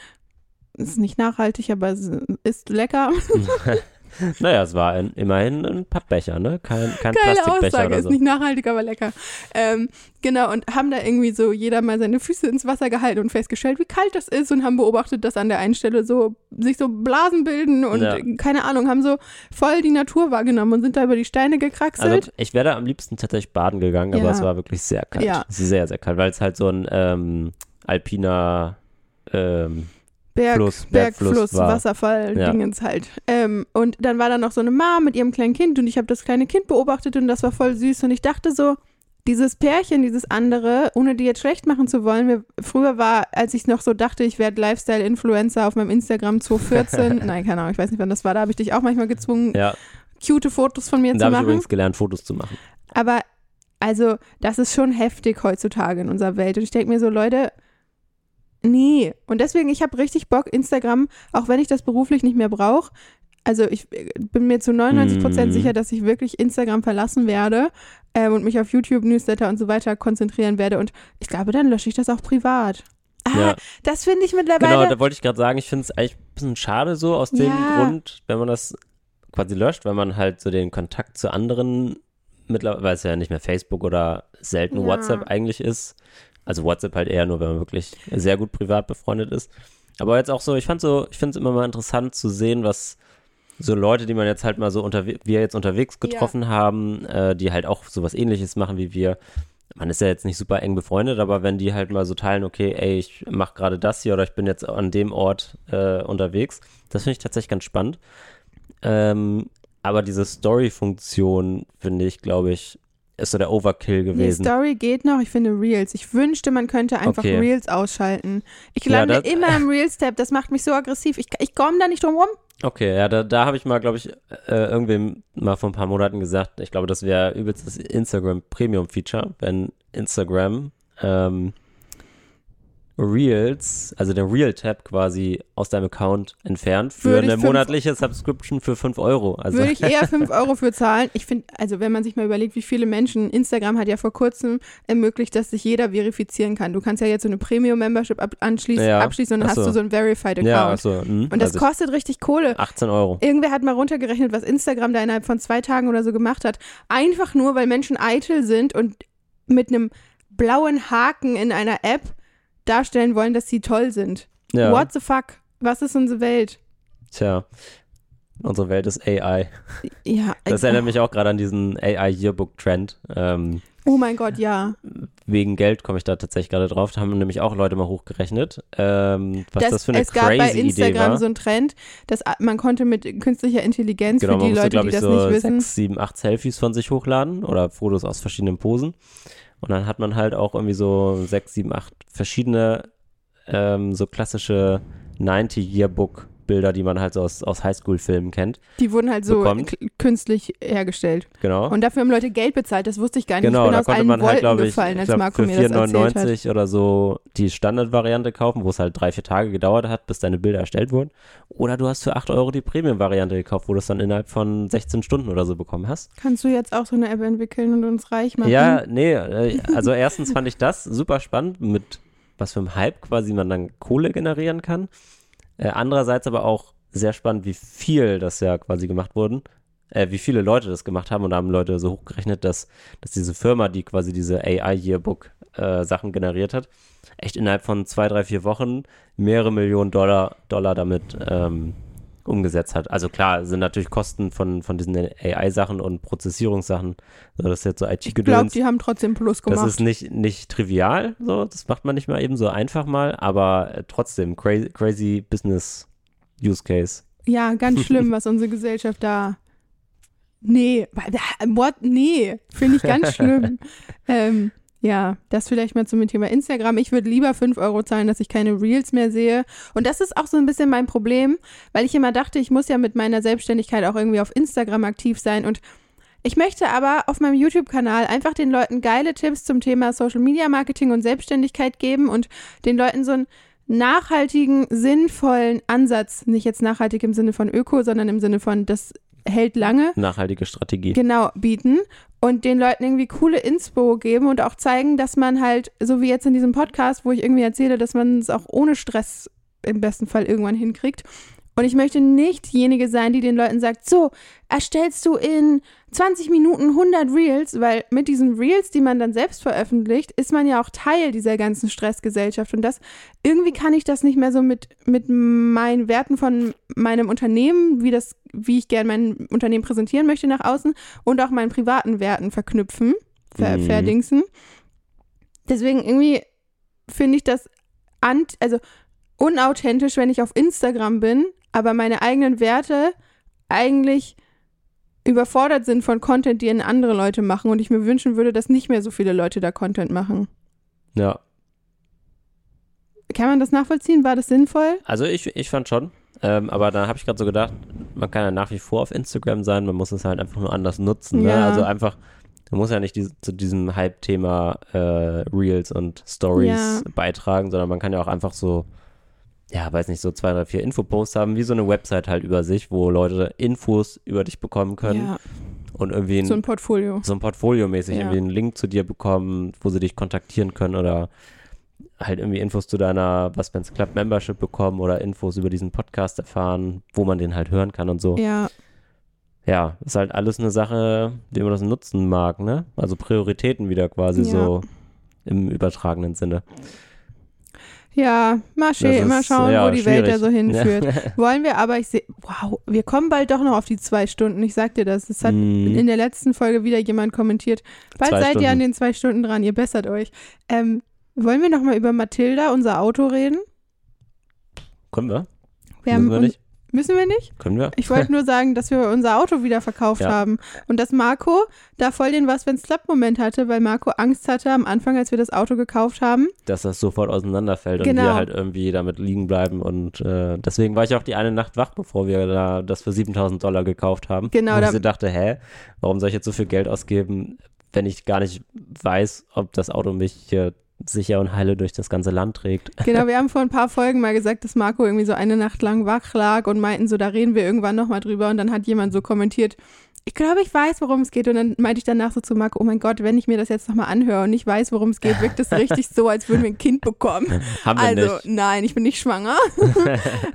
Ist nicht nachhaltig, aber es ist lecker. naja, es war ein, immerhin ein Pappbecher, ne? Kein, kein Geile Plastikbecher Aussage, oder ist so. nicht nachhaltig, aber lecker. Ähm, genau, und haben da irgendwie so jeder mal seine Füße ins Wasser gehalten und festgestellt, wie kalt das ist und haben beobachtet, dass an der einen Stelle so sich so Blasen bilden und Ja. keine Ahnung, haben so voll die Natur wahrgenommen und sind da über die Steine gekraxelt. Also ich wäre da am liebsten tatsächlich baden gegangen, aber Ja. es war wirklich sehr kalt. Ja. Sehr, sehr kalt, weil es halt so ein ähm, alpiner ähm, Berg, Fluss, Bergfluss, Bergfluss. Wasserfall, Ja. Dingens halt. Ähm, und dann war da noch so eine Mom mit ihrem kleinen Kind und ich habe das kleine Kind beobachtet und das war voll süß und ich dachte so, dieses Pärchen, dieses andere, ohne die jetzt schlecht machen zu wollen, mir, früher war, als ich noch so dachte, ich werde Lifestyle-Influencer auf meinem Instagram 2014, nein, keine Ahnung, ich weiß nicht, wann das war, da habe ich dich auch manchmal gezwungen, ja, cute Fotos von mir da zu habe ich machen. übrigens gelernt, Fotos zu machen. Aber also, das ist schon heftig heutzutage in unserer Welt. Und ich denke mir so, Leute, nee. Und deswegen, ich habe richtig Bock, Instagram, auch wenn ich das beruflich nicht mehr brauche. Also ich äh, bin mir zu 99 Prozent Mm. sicher, dass ich wirklich Instagram verlassen werde ähm, und mich auf YouTube, Newsletter und so weiter konzentrieren werde. Und ich glaube, dann lösche ich das auch privat. Ah, Ja. das finde ich Genau, mittlerweile. da wollte ich gerade sagen, ich finde es eigentlich ein bisschen schade so aus dem Ja. Grund, wenn man das quasi löscht, weil man halt so den Kontakt zu anderen mittlerweile, weil es ja nicht mehr Facebook oder selten Ja. WhatsApp eigentlich ist. Also WhatsApp halt eher nur, wenn man wirklich sehr gut privat befreundet ist. Aber jetzt auch so, ich fand so, ich finde es immer mal interessant zu sehen, was so Leute, die man jetzt halt mal so unterwegs, wir jetzt unterwegs getroffen haben, äh, die halt auch sowas ähnliches machen wie wir. Man ist ja jetzt nicht super eng befreundet, aber wenn die halt mal so teilen, okay, ey, ich mache gerade das hier oder ich bin jetzt an dem Ort äh, unterwegs, das finde ich tatsächlich ganz spannend. Ähm, aber diese Story-Funktion, finde ich, glaube ich, ist so der Overkill gewesen. Story geht noch, ich finde Reels. Ich wünschte, man könnte einfach Okay. Reels ausschalten. Ich Ja, lande das- immer im Reels-Tab, das macht mich so aggressiv. Ich, ich komme da nicht drum rum. Okay, ja, da, da habe ich mal, glaube ich, äh, irgendwem mal vor ein paar Monaten gesagt, ich glaube, das wäre übelst das Instagram Premium Feature, wenn Instagram ähm, Reels, also den Reel-Tab quasi aus deinem Account entfernt für Würde eine monatliche Subscription für 5 Euro. Also Würde ich eher 5 Euro für zahlen. Ich finde, also wenn man sich mal überlegt, wie viele Menschen, Instagram hat ja vor kurzem ermöglicht, dass sich jeder verifizieren kann. Du kannst ja jetzt so eine Premium-Membership ab anschließen, Ja. abschließen und dann so. hast du so einen Verified-Account. ja, achso. Hm, und das also kostet richtig Kohle. 18 Euro. Irgendwer hat mal runtergerechnet, was Instagram da innerhalb von zwei Tagen oder so gemacht hat. Einfach nur, weil Menschen eitel sind und mit einem blauen Haken in einer App darstellen wollen, dass sie toll sind. Ja. What the fuck? Was ist unsere Welt? Tja. Unsere Welt ist AI. Ja, Das äh, erinnert mich auch gerade an diesen AI-Yearbook-Trend. Ähm, oh mein Gott, ja. wegen Geld komme ich da tatsächlich gerade drauf. Da haben nämlich auch Leute mal hochgerechnet, ähm, was das, für eine es gab bei crazy Idee Instagram war. so einen Trend, dass man konnte mit künstlicher Intelligenz genau, für die musste, Leute, die das so nicht wissen. sechs, sieben, acht Selfies von sich hochladen oder Fotos aus verschiedenen Posen. Und dann hat man halt auch irgendwie so sechs, sieben, acht verschiedene ähm, so klassische 90-Yearbook-Bilder, die man halt so aus, aus Highschool-Filmen kennt. Die wurden halt so bekommt. künstlich hergestellt. Genau. Und dafür haben Leute Geld bezahlt, das wusste ich gar nicht. Genau, ich bin da aus konnte man Wolken halt, glaube ich, gefallen, ich glaub, für mir das erzählt hat. 4,99 oder so die Standardvariante kaufen, wo es halt drei, vier Tage gedauert hat, bis deine Bilder erstellt wurden. Oder du hast für 8 Euro die Premium-Variante gekauft, wo du es dann innerhalb von 16 Stunden oder so bekommen hast. Kannst du jetzt auch so eine App entwickeln und uns reich machen? Ja, nee, äh, also erstens fand ich das super spannend, mit was für einem Hype quasi man dann Kohle generieren kann. Äh, andererseits aber auch sehr spannend, wie viel das ja quasi gemacht wurden, äh, wie viele Leute das gemacht haben. Und da haben Leute so hochgerechnet, dass, dass diese Firma, die quasi diese AI-Yearbook-Sachen generiert hat, echt innerhalb von zwei, drei, vier Wochen mehrere Millionen Dollar, Dollar damit ähm, umgesetzt hat. Also klar, sind natürlich Kosten von, von diesen AI-Sachen und Prozessierungssachen, so das ist jetzt so Ich glaube, IT-Gedöns. die haben trotzdem Plus Das gemacht. ist nicht, nicht trivial, so, das macht man nicht mal eben so einfach mal, aber äh, trotzdem crazy, crazy Business Use Case. ja, ganz schlimm, was unsere Gesellschaft da. Nee, what? Nee, finde ich ganz schlimm. ähm, ja, das vielleicht mal zum Thema Instagram. Ich würde lieber 5 Euro zahlen, dass ich keine Reels mehr sehe. Und das ist auch so ein bisschen mein Problem, weil ich immer dachte, ich muss ja mit meiner Selbstständigkeit auch irgendwie auf Instagram aktiv sein. Und ich möchte aber auf meinem YouTube-Kanal einfach den Leuten geile Tipps zum Thema Social Media Marketing und Selbstständigkeit geben und den Leuten so einen nachhaltigen, sinnvollen Ansatz, nicht jetzt nachhaltig im Sinne von Öko, sondern im Sinne von, das hält lange, Nachhaltige Strategie. genau, bieten und den Leuten irgendwie coole Inspo geben und auch zeigen, dass man halt, so wie jetzt in diesem Podcast, wo ich irgendwie erzähle, dass man es auch ohne Stress im besten Fall irgendwann hinkriegt. Und ich möchte nicht diejenige sein, die den Leuten sagt, so, erstellst du in 20 Minuten 100 Reels, weil mit diesen Reels, die man dann selbst veröffentlicht, ist man ja auch Teil dieser ganzen Stressgesellschaft. Und das, irgendwie kann ich das nicht mehr so mit, mit meinen Werten von meinem Unternehmen, wie das, wie ich gerne mein Unternehmen präsentieren möchte nach außen und auch meinen privaten Werten verknüpfen, ver, Mhm. verdingsen. Deswegen irgendwie finde ich das ant, also unauthentisch, wenn ich auf Instagram bin, aber meine eigenen Werte eigentlich überfordert sind von Content, die andere Leute machen und ich mir wünschen würde, dass nicht mehr so viele Leute da Content machen. Ja, Kann man das nachvollziehen? War das sinnvoll? also ich, ich fand schon. Ähm, aber da habe ich gerade so gedacht, man kann ja nach wie vor auf Instagram sein, man muss es halt einfach nur anders nutzen. Ne? Ja. Also einfach, man muss ja nicht diese, zu diesem Hype-Thema äh, Reels und Stories Ja. beitragen, sondern man kann ja auch einfach so, ja, weiß nicht, so zwei, drei, vier Infoposts haben, wie so eine Website halt über sich, wo Leute Infos über dich bekommen können Ja, und irgendwie ein, so ein Portfolio. so ein Portfolio-mäßig Ja. irgendwie einen Link zu dir bekommen, wo sie dich kontaktieren können oder halt irgendwie Infos zu deiner Was Wenn's Club Membership bekommen oder Infos über diesen Podcast erfahren, wo man den halt hören kann und so. Ja, Ja, ist halt alles eine Sache, wie man das nutzen mag, ne? Also Prioritäten wieder quasi Ja. so im übertragenen Sinne. Ja, mal, Das ist, mal schauen, ja, wo die Welt da schwierig. so hinführt. Wollen wir aber, ich sehe, wow, wir kommen bald doch noch auf die zwei Stunden. Ich sag dir das. Es hat Mm, in der letzten Folge wieder jemand kommentiert. Bald Zwei seid ihr an Stunden. den zwei Stunden dran, ihr bessert euch. Ähm, wollen wir noch mal über Mathilda, unser Auto, reden? können wir? Wir haben Müssen wir un- nicht? Müssen wir nicht? Können wir? Ich wollte nur sagen, dass wir unser Auto wieder verkauft Ja. haben und dass Marco da voll den Was wenn's klappt Moment hatte, weil Marco Angst hatte am Anfang, als wir das Auto gekauft haben. dass das sofort auseinanderfällt und Genau. wir halt irgendwie damit liegen bleiben. Und äh, deswegen war ich auch die eine Nacht wach, bevor wir da das für 7000 Dollar gekauft haben. Genau, Wo ich so dachte, hä, warum soll ich jetzt so viel Geld ausgeben, wenn ich gar nicht weiß, ob das Auto mich hier sicher und heile durch das ganze Land trägt. Genau, wir haben vor ein paar Folgen mal gesagt, dass Marco irgendwie so eine Nacht lang wach lag und meinten so, da reden wir irgendwann nochmal drüber. Und dann hat jemand so kommentiert, ich glaube, ich weiß, worum es geht. Und dann meinte ich danach so zu Marco, oh mein Gott, wenn ich mir das jetzt nochmal anhöre und ich weiß, worum es geht, wirkt es richtig so, als würden wir ein Kind bekommen. Haben wir also, nicht. nein, ich bin nicht schwanger.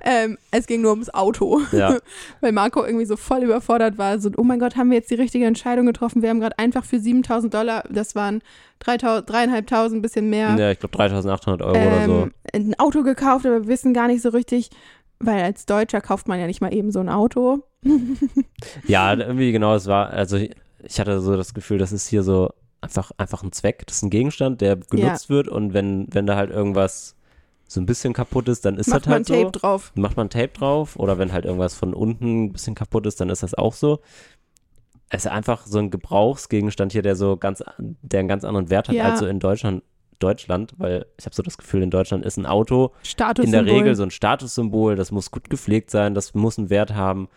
ähm, es ging nur ums Auto. Ja. Weil Marco irgendwie so voll überfordert war. So, oh mein Gott, haben wir jetzt die richtige Entscheidung getroffen? Wir haben gerade einfach für 7000 Dollar, das waren 3.000, dreieinhalbtausend, bisschen mehr, Ja, ich glaube 3800 Euro oder so. ähm, ein Auto gekauft, aber wir wissen gar nicht so richtig, weil als Deutscher kauft man ja nicht mal eben so ein Auto. Ja, irgendwie genau, es war, also ich- ich hatte so das Gefühl, das ist hier so einfach, einfach ein Zweck, das ist ein Gegenstand, der genutzt wird und wenn, wenn da halt irgendwas so ein bisschen kaputt ist, dann ist Macht das man halt Tape so. drauf. Macht man Tape drauf oder wenn halt irgendwas von unten ein bisschen kaputt ist, dann ist das auch so. Es ist einfach so ein Gebrauchsgegenstand hier, der so ganz, der einen ganz anderen Wert hat Ja. als so in Deutschland, Deutschland, weil ich habe so das Gefühl, in Deutschland ist ein Auto in der Regel so ein Statussymbol, das muss gut gepflegt sein, das muss einen Wert haben.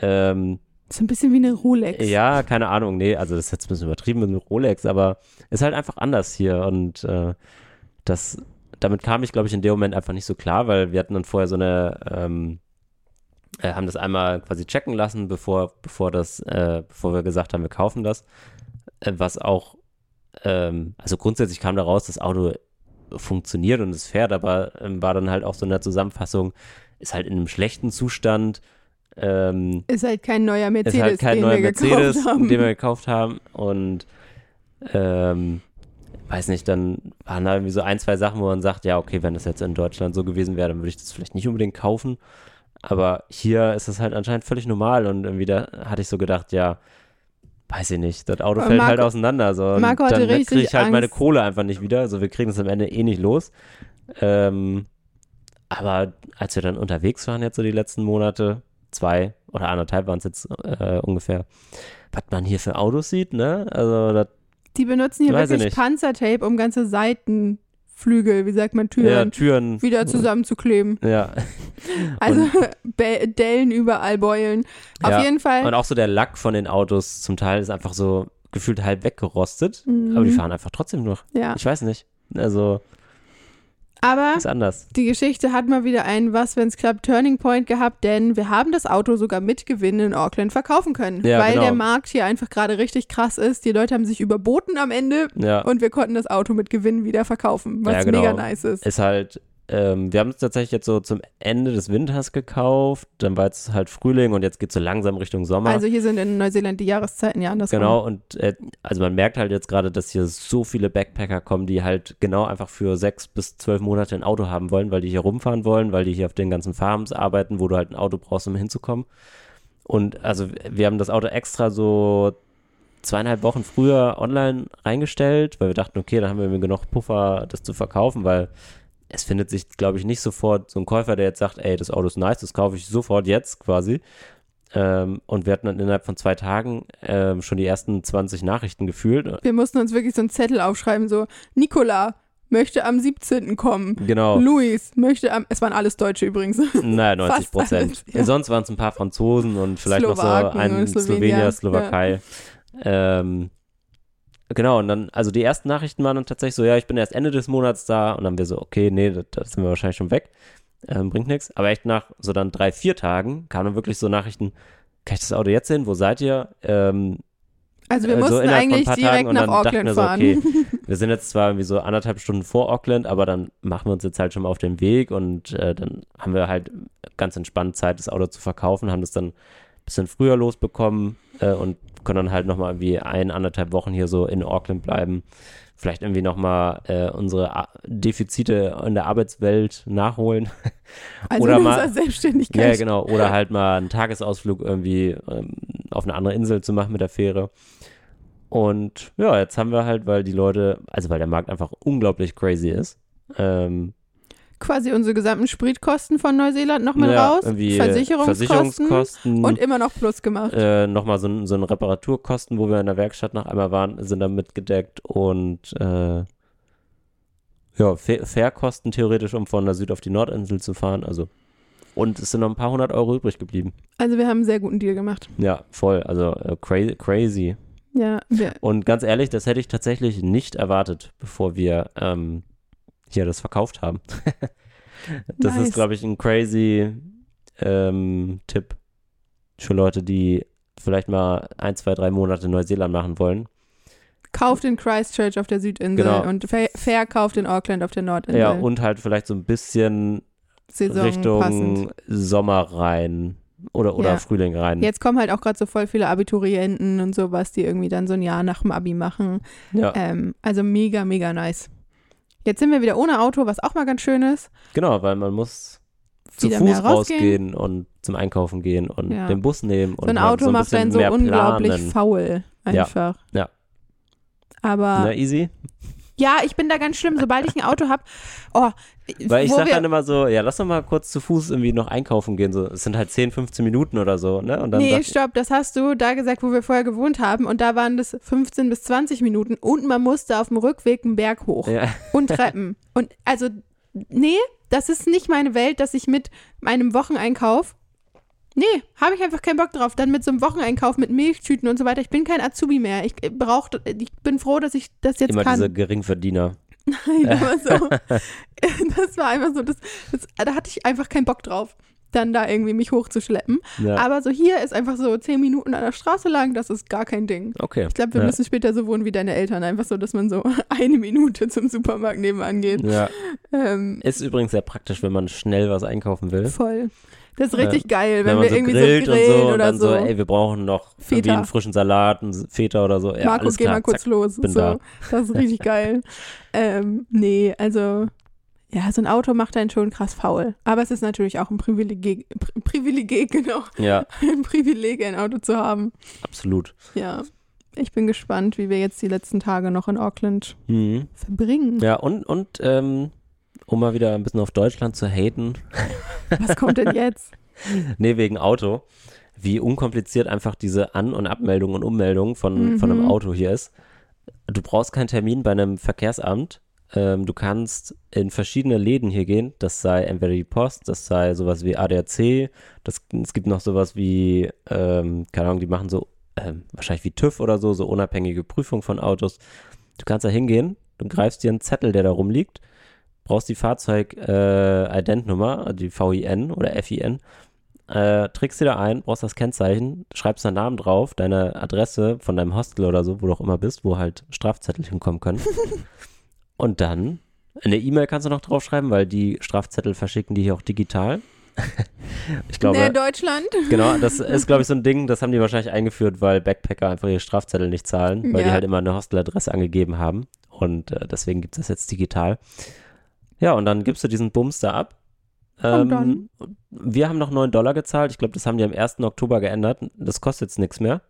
Ähm, So ein bisschen wie eine Rolex. ja, keine Ahnung, nee, also das ist jetzt ein bisschen übertrieben mit einem Rolex, aber ist halt einfach anders hier und äh, das, damit kam ich, glaube ich, in dem Moment einfach nicht so klar, weil wir hatten dann vorher so eine, ähm, äh, haben das einmal quasi checken lassen, bevor, bevor das, äh, bevor wir gesagt haben, wir kaufen das, äh, was auch, ähm, also grundsätzlich kam da raus, das Auto funktioniert und es fährt, aber ähm, war dann halt auch so in der Zusammenfassung, ist halt in einem schlechten Zustand, ähm, Ist halt kein neuer Mercedes, ist halt kein den neuer wir Mercedes, gekauft haben. den wir gekauft haben. Und ähm, weiß nicht, dann waren da irgendwie so ein, zwei Sachen, wo man sagt, ja, okay, wenn das jetzt in Deutschland so gewesen wäre, dann würde ich das vielleicht nicht unbedingt kaufen. Aber hier ist das halt anscheinend völlig normal und irgendwie da hatte ich so gedacht, ja, weiß ich nicht, das Auto fällt Marco- halt auseinander. So, und Marco hatte dann richtig kriege ich halt meine Angst. Kohle einfach nicht wieder. Also wir kriegen es am Ende eh nicht los. Ähm, aber als wir dann unterwegs waren jetzt so die letzten Monate, zwei oder anderthalb waren es jetzt äh, ungefähr, was man hier für Autos sieht, ne? Also das, Die benutzen hier Weiß wirklich. Panzertape, um ganze Seitenflügel, wie sagt man, Türen, ja, Türen. wieder zusammenzukleben. Ja. Also Dellen überall, Beulen. Auf Ja. jeden Fall. Und auch so der Lack von den Autos zum Teil ist einfach so gefühlt halb weggerostet, Mhm. aber die fahren einfach trotzdem noch. ja. Ich weiß nicht. Also Aber ist anders. die Geschichte hat mal wieder einen Was, wenn's klappt Turning Point gehabt, denn wir haben das Auto sogar mit Gewinn in Auckland verkaufen können, Ja, weil genau. der Markt hier einfach gerade richtig krass ist. Die Leute haben sich überboten am Ende Ja. und wir konnten das Auto mit Gewinn wieder verkaufen, was Ja, genau. mega nice ist. ist halt, ähm, wir haben es tatsächlich jetzt so zum Ende des Winters gekauft, dann war jetzt halt Frühling und jetzt geht es so langsam Richtung Sommer. Also hier sind in Neuseeland die Jahreszeiten ja andersrum. genau, und äh, also man merkt halt jetzt gerade, dass hier so viele Backpacker kommen, die halt genau einfach für sechs bis zwölf Monate ein Auto haben wollen, weil die hier rumfahren wollen, weil die hier auf den ganzen Farms arbeiten, wo du halt ein Auto brauchst, um hinzukommen. Und also wir haben das Auto extra so zweieinhalb Wochen früher online reingestellt, weil wir dachten, okay, dann haben wir genug Puffer, das zu verkaufen, weil es findet sich, glaube ich, nicht sofort so ein Käufer, der jetzt sagt, ey, das Auto ist nice, das kaufe ich sofort jetzt quasi. Ähm, und wir hatten dann innerhalb von zwei Tagen ähm, schon die ersten 20 Nachrichten gefühlt. Wir mussten uns wirklich so einen Zettel aufschreiben, so Nicola möchte am 17. kommen. Genau, Luis möchte am, es waren alles Deutsche übrigens. naja, 90 Fast Prozent. ja. Sonst waren es ein paar Franzosen und vielleicht noch so Slowaken ein Slowenier, Slowenier, ja. Slowakei. Ähm, genau, und dann, also die ersten Nachrichten waren dann tatsächlich so, ja, ich bin erst Ende des Monats da und dann haben wir so, okay, nee, das sind wir wahrscheinlich schon weg. Ähm, bringt nichts. Aber echt nach so dann drei, vier Tagen kamen dann wirklich so Nachrichten, kann ich das Auto jetzt sehen? Wo seid ihr? Ähm, Also wir mussten innerhalb von ein eigentlich direkt Tagen nach dann dachten Auckland wir so, fahren. okay, wir sind jetzt zwar irgendwie so anderthalb Stunden vor Auckland, aber dann machen wir uns jetzt halt schon mal auf den Weg und äh, dann haben wir halt ganz entspannt Zeit, das Auto zu verkaufen, haben das dann ein bisschen früher losbekommen äh, und können dann halt nochmal irgendwie ein, anderthalb Wochen hier so in Auckland bleiben. Vielleicht irgendwie nochmal äh, unsere A Defizite in der Arbeitswelt nachholen. Also Oder mal- Selbstständigkeit. Ja, genau. Oder halt mal einen Tagesausflug irgendwie ähm, auf eine andere Insel zu machen mit der Fähre. Und ja, jetzt haben wir halt, weil die Leute, also weil der Markt einfach unglaublich crazy ist, ähm, Quasi unsere gesamten Spritkosten von Neuseeland noch mit ja, raus, Versicherungskosten, Versicherungskosten und immer noch Plus gemacht. äh, nochmal so, so ein Reparaturkosten, wo wir in der Werkstatt noch einmal waren, sind damit gedeckt und äh, ja, Fähr- Fährkosten theoretisch, um von der Süd auf die Nordinsel zu fahren. Also und es sind noch ein paar hundert Euro übrig geblieben. Also wir haben einen sehr guten Deal gemacht. Ja, voll. Also äh, crazy, crazy. Ja, wir, Und ganz ehrlich, das hätte ich tatsächlich nicht erwartet, bevor wir ähm, hier das verkauft haben. das Nice. ist, glaube ich, ein crazy ähm, Tipp für Leute, die vielleicht mal ein, zwei, drei Monate Neuseeland machen wollen. Kauft in Christchurch auf der Südinsel Genau. und ver verkauft in Auckland auf der Nordinsel. Ja, und halt vielleicht so ein bisschen Saison Richtung passend. Sommer rein oder, oder Ja. Frühling rein. Jetzt kommen halt auch gerade so voll viele Abiturienten und sowas, die irgendwie dann so ein Jahr nach dem Abi machen. Ja, Ähm, also mega, mega nice. Jetzt sind wir wieder ohne Auto, was auch mal ganz schön ist. genau, weil man muss zu Fuß rausgehen. und zum Einkaufen gehen und Ja. den Bus nehmen. Und So ein halt Auto so ein macht einen so unglaublich planen. faul einfach. Ja. Aber Na, easy? Ja, ich bin da ganz schlimm, sobald ich ein Auto habe. Oh, Weil ich wo sag wir, dann immer so, ja, lass doch mal kurz zu Fuß irgendwie noch einkaufen gehen. So, es sind halt 10, 15 Minuten oder so, ne? Und dann Nee, stopp, das hast du da gesagt, wo wir vorher gewohnt haben. Und da waren das 15 bis 20 Minuten. Und man musste auf dem Rückweg einen Berg hoch. ja, und Treppen. Und also, nee, das ist nicht meine Welt, dass ich mit meinem Wocheneinkauf. Nee, habe ich einfach keinen Bock drauf. Dann mit so einem Wocheneinkauf mit Milchtüten und so weiter. Ich bin kein Azubi mehr. Ich brauch, ich bin froh, dass ich das jetzt immer kann. diese Geringverdiener. Nein, aber so. Das war einfach so, das, das, da hatte ich einfach keinen Bock drauf, dann da irgendwie mich hochzuschleppen. Ja, Aber so hier ist einfach so zehn Minuten an der Straße lang, das ist gar kein Ding. okay. Ich glaube, wir ja. müssen später so wohnen wie deine Eltern. Einfach so, dass man so eine Minute zum Supermarkt nebenan geht. Ja. Ähm, Ist übrigens sehr praktisch, wenn man schnell was einkaufen will. Voll. Das ist richtig geil, wenn, Wenn wir so irgendwie grillt so und grillen so und oder dann so. so, ey, wir brauchen noch Feta. einen frischen Salat, einen Feta oder so. Ja, alles geh mal kurz zack. los. bin so, da. Das ist richtig geil. Ähm, nee, also ja, so ein Auto macht einen schon krass faul. Aber es ist natürlich auch ein Privileg, Pri Privileg, genau, Ja, ein Privileg, ein Auto zu haben. absolut. Ja, ich bin gespannt, wie wir jetzt die letzten Tage noch in Auckland Mhm. verbringen. Ja, und, und ähm, um mal wieder ein bisschen auf Deutschland zu haten, Was kommt denn jetzt? nee, wegen Auto, wie unkompliziert einfach diese An- und Abmeldung und Ummeldung von, von einem Mhm. Auto hier ist. Du brauchst keinen Termin bei einem Verkehrsamt. Ähm, du kannst in verschiedene Läden hier gehen. Das sei entweder die Post, das sei sowas wie ADAC. Das, es gibt noch sowas wie, ähm, keine Ahnung, die machen so, ähm, wahrscheinlich wie TÜV oder so, so unabhängige Prüfung von Autos. Du kannst da hingehen, du greifst dir einen Zettel, der da rumliegt, brauchst die Fahrzeug-Ident-Nummer, die VIN oder FIN, äh, trägst dir da ein, brauchst das Kennzeichen, schreibst deinen Namen drauf, deine Adresse von deinem Hostel oder so, wo du auch immer bist, wo halt Strafzettel hinkommen können. Und dann eine E-Mail kannst du noch draufschreiben, weil die Strafzettel verschicken die hier auch digital. ich glaube, Nee, Deutschland? genau, das ist, glaube ich, so ein Ding, das haben die wahrscheinlich eingeführt, weil Backpacker einfach ihre Strafzettel nicht zahlen, weil die Ja. halt immer eine Hosteladresse angegeben haben. Und äh, deswegen gibt es das jetzt digital. Ja, und dann gibst du diesen Bums da ab. Ähm, Und dann? Wir haben noch 9 Dollar gezahlt. Ich glaube, das haben die am 1. Oktober geändert. Das kostet jetzt nichts mehr.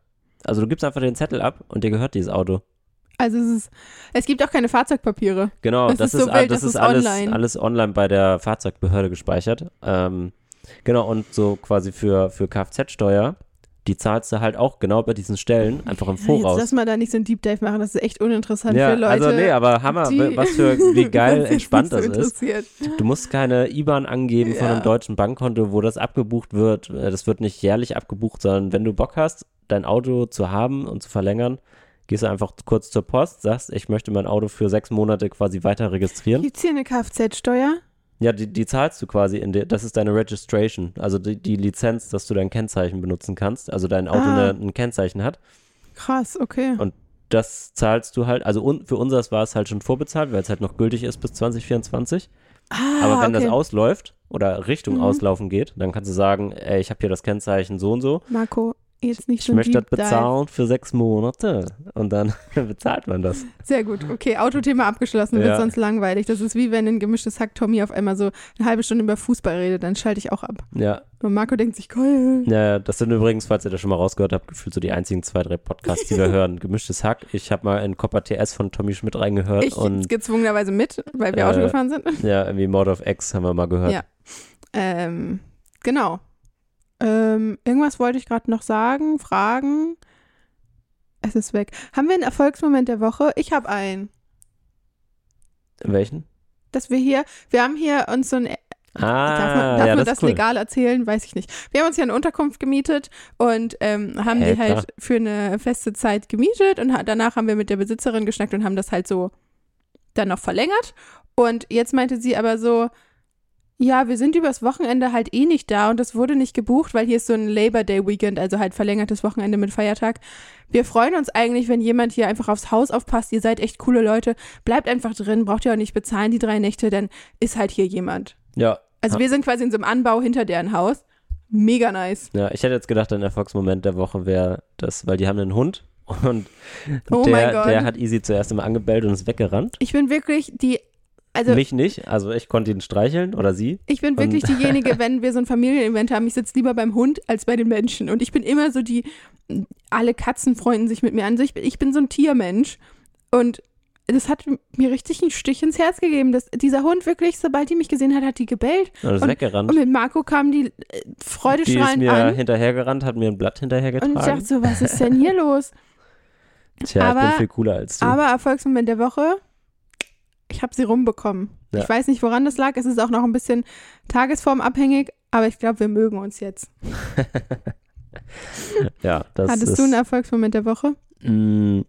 Also du gibst einfach den Zettel ab und dir gehört dieses Auto. Also es ist, es gibt auch keine Fahrzeugpapiere. Genau, Das das, ist so ist, wild, das ist alles, online. alles online bei der Fahrzeugbehörde gespeichert. Ähm, genau, und so quasi für, für Kfz-Steuer, die zahlst du halt auch genau bei diesen Stellen, einfach im Jetzt Voraus. lass mal da nicht so ein Deep Dive machen, das ist echt uninteressant ja, für Leute. also nee, aber Hammer, was für, wie geil jetzt entspannt nicht so das ist. Du musst keine IBAN angeben von Ja. einem deutschen Bankkonto, wo das abgebucht wird. Äh, Das wird nicht jährlich abgebucht, sondern wenn du Bock hast, dein Auto zu haben und zu verlängern, gehst du einfach kurz zur Post, sagst, ich möchte mein Auto für sechs Monate quasi weiter registrieren. Gibt es hier eine Kfz-Steuer? Ja, die, die zahlst du quasi in der, das ist deine Registration, also die, die Lizenz, dass du dein Kennzeichen benutzen kannst, also dein Auto Ah. eine, ein Kennzeichen hat. Krass, okay. Und Das zahlst du halt, also un, für unseres war es halt schon vorbezahlt, weil es halt noch gültig ist bis 2024. Ah, Aber wenn okay. das ausläuft oder Richtung Mhm. Auslaufen geht, dann kannst du sagen, ey, ich habe hier das Kennzeichen so und so. Marco, jetzt nicht Ich so möchte das bezahlen für sechs Monate. Und dann bezahlt man das. Sehr gut. Okay, Autothema abgeschlossen, wird Ja. sonst langweilig. Das ist wie wenn ein gemischtes Hack Tommy auf einmal so eine halbe Stunde über Fußball redet, dann schalte ich auch ab. Ja. Und Marco denkt sich, geil. ja, das sind übrigens, falls ihr das schon mal rausgehört habt, gefühlt so die einzigen zwei, drei Podcasts, die wir hören. Gemischtes Hack. Ich habe mal in Copper TS von Tommy Schmidt reingehört Ich und gezwungenerweise mit, weil wir Äh, Auto gefahren sind. ja, irgendwie Mord of X haben wir mal gehört. Ja. Ähm, genau. Ähm, irgendwas wollte ich gerade noch sagen, fragen. Es ist weg. Haben wir einen Erfolgsmoment der Woche? Ich habe einen. Welchen? Dass wir hier, wir haben hier uns so ein Ah, Darf man, darf ja, man das cool. legal erzählen? Weiß ich nicht. Wir haben uns hier eine Unterkunft gemietet und ähm, haben Hä, die halt klar. für eine feste Zeit gemietet und ha danach haben wir mit der Besitzerin geschnackt und haben das halt so dann noch verlängert. Und jetzt meinte sie aber so, ja, wir sind übers Wochenende halt eh nicht da und das wurde nicht gebucht, weil hier ist so ein Labor Day Weekend, also halt verlängertes Wochenende mit Feiertag. Wir freuen uns eigentlich, wenn jemand hier einfach aufs Haus aufpasst. Ihr seid echt coole Leute. Bleibt einfach drin, braucht ihr auch nicht bezahlen die drei Nächte, dann ist halt hier jemand. Ja. Also wir sind quasi in so einem Anbau hinter deren Haus. Mega nice. Ja, ich hätte jetzt gedacht, ein Erfolgsmoment der Woche wäre das, weil die haben einen Hund und Oh der hat Easy zuerst immer angebellt und ist weggerannt. Ich bin wirklich die, also Mich nicht, also ich konnte ihn streicheln oder sie. Ich bin wirklich diejenige, wenn wir so ein Familienevent haben, ich sitze lieber beim Hund als bei den Menschen. Und ich bin immer so die, alle Katzen freunden sich mit mir an. Also ich, bin- ich bin so ein Tiermensch. Und das hat mir richtig einen Stich ins Herz gegeben. Dass dieser Hund wirklich, sobald die mich gesehen hat, hat die gebellt. Und ist Und- weggerannt. Und mit Marco kam die äh, Die ist freudestrahlend mir an. hinterhergerannt, hat mir ein Blatt Und ich hinterhergetragen. dachte so, was ist denn hier los? Tja, ich aber- bin viel cooler als du. Aber Erfolgsmoment der Woche, ich habe sie rumbekommen. Ja. Ich weiß nicht, woran das lag. Es ist auch noch ein bisschen tagesformabhängig, aber ich glaube, wir mögen uns jetzt. ja, das Hattest ist, du einen Erfolgsmoment der Woche? Mm,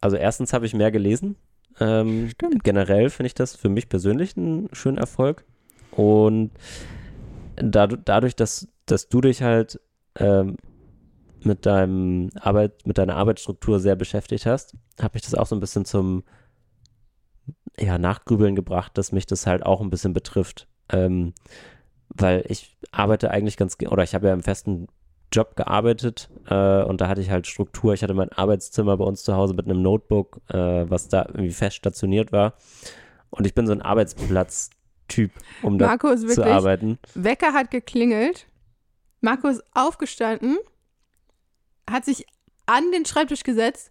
Also erstens habe ich mehr gelesen. Ähm, Stimmt. Generell finde ich das für mich persönlich einen schönen Erfolg. Und dadu- dadurch, dass, dass du dich halt ähm, mit deinem Arbeit, mit deiner Arbeitsstruktur sehr beschäftigt hast, habe ich das auch so ein bisschen zum ja, Nachgrübeln gebracht, dass mich das halt auch ein bisschen betrifft. Ähm, weil ich arbeite eigentlich ganz, oder ich habe ja im festen Job gearbeitet äh, und da hatte ich halt Struktur. Ich hatte mein Arbeitszimmer bei uns zu Hause mit einem Notebook, äh, was da irgendwie fest stationiert war. Und ich bin so ein Arbeitsplatz-Typ, um da Marco ist zu wirklich, arbeiten. Wecker hat geklingelt. Marco ist aufgestanden, hat sich an den Schreibtisch gesetzt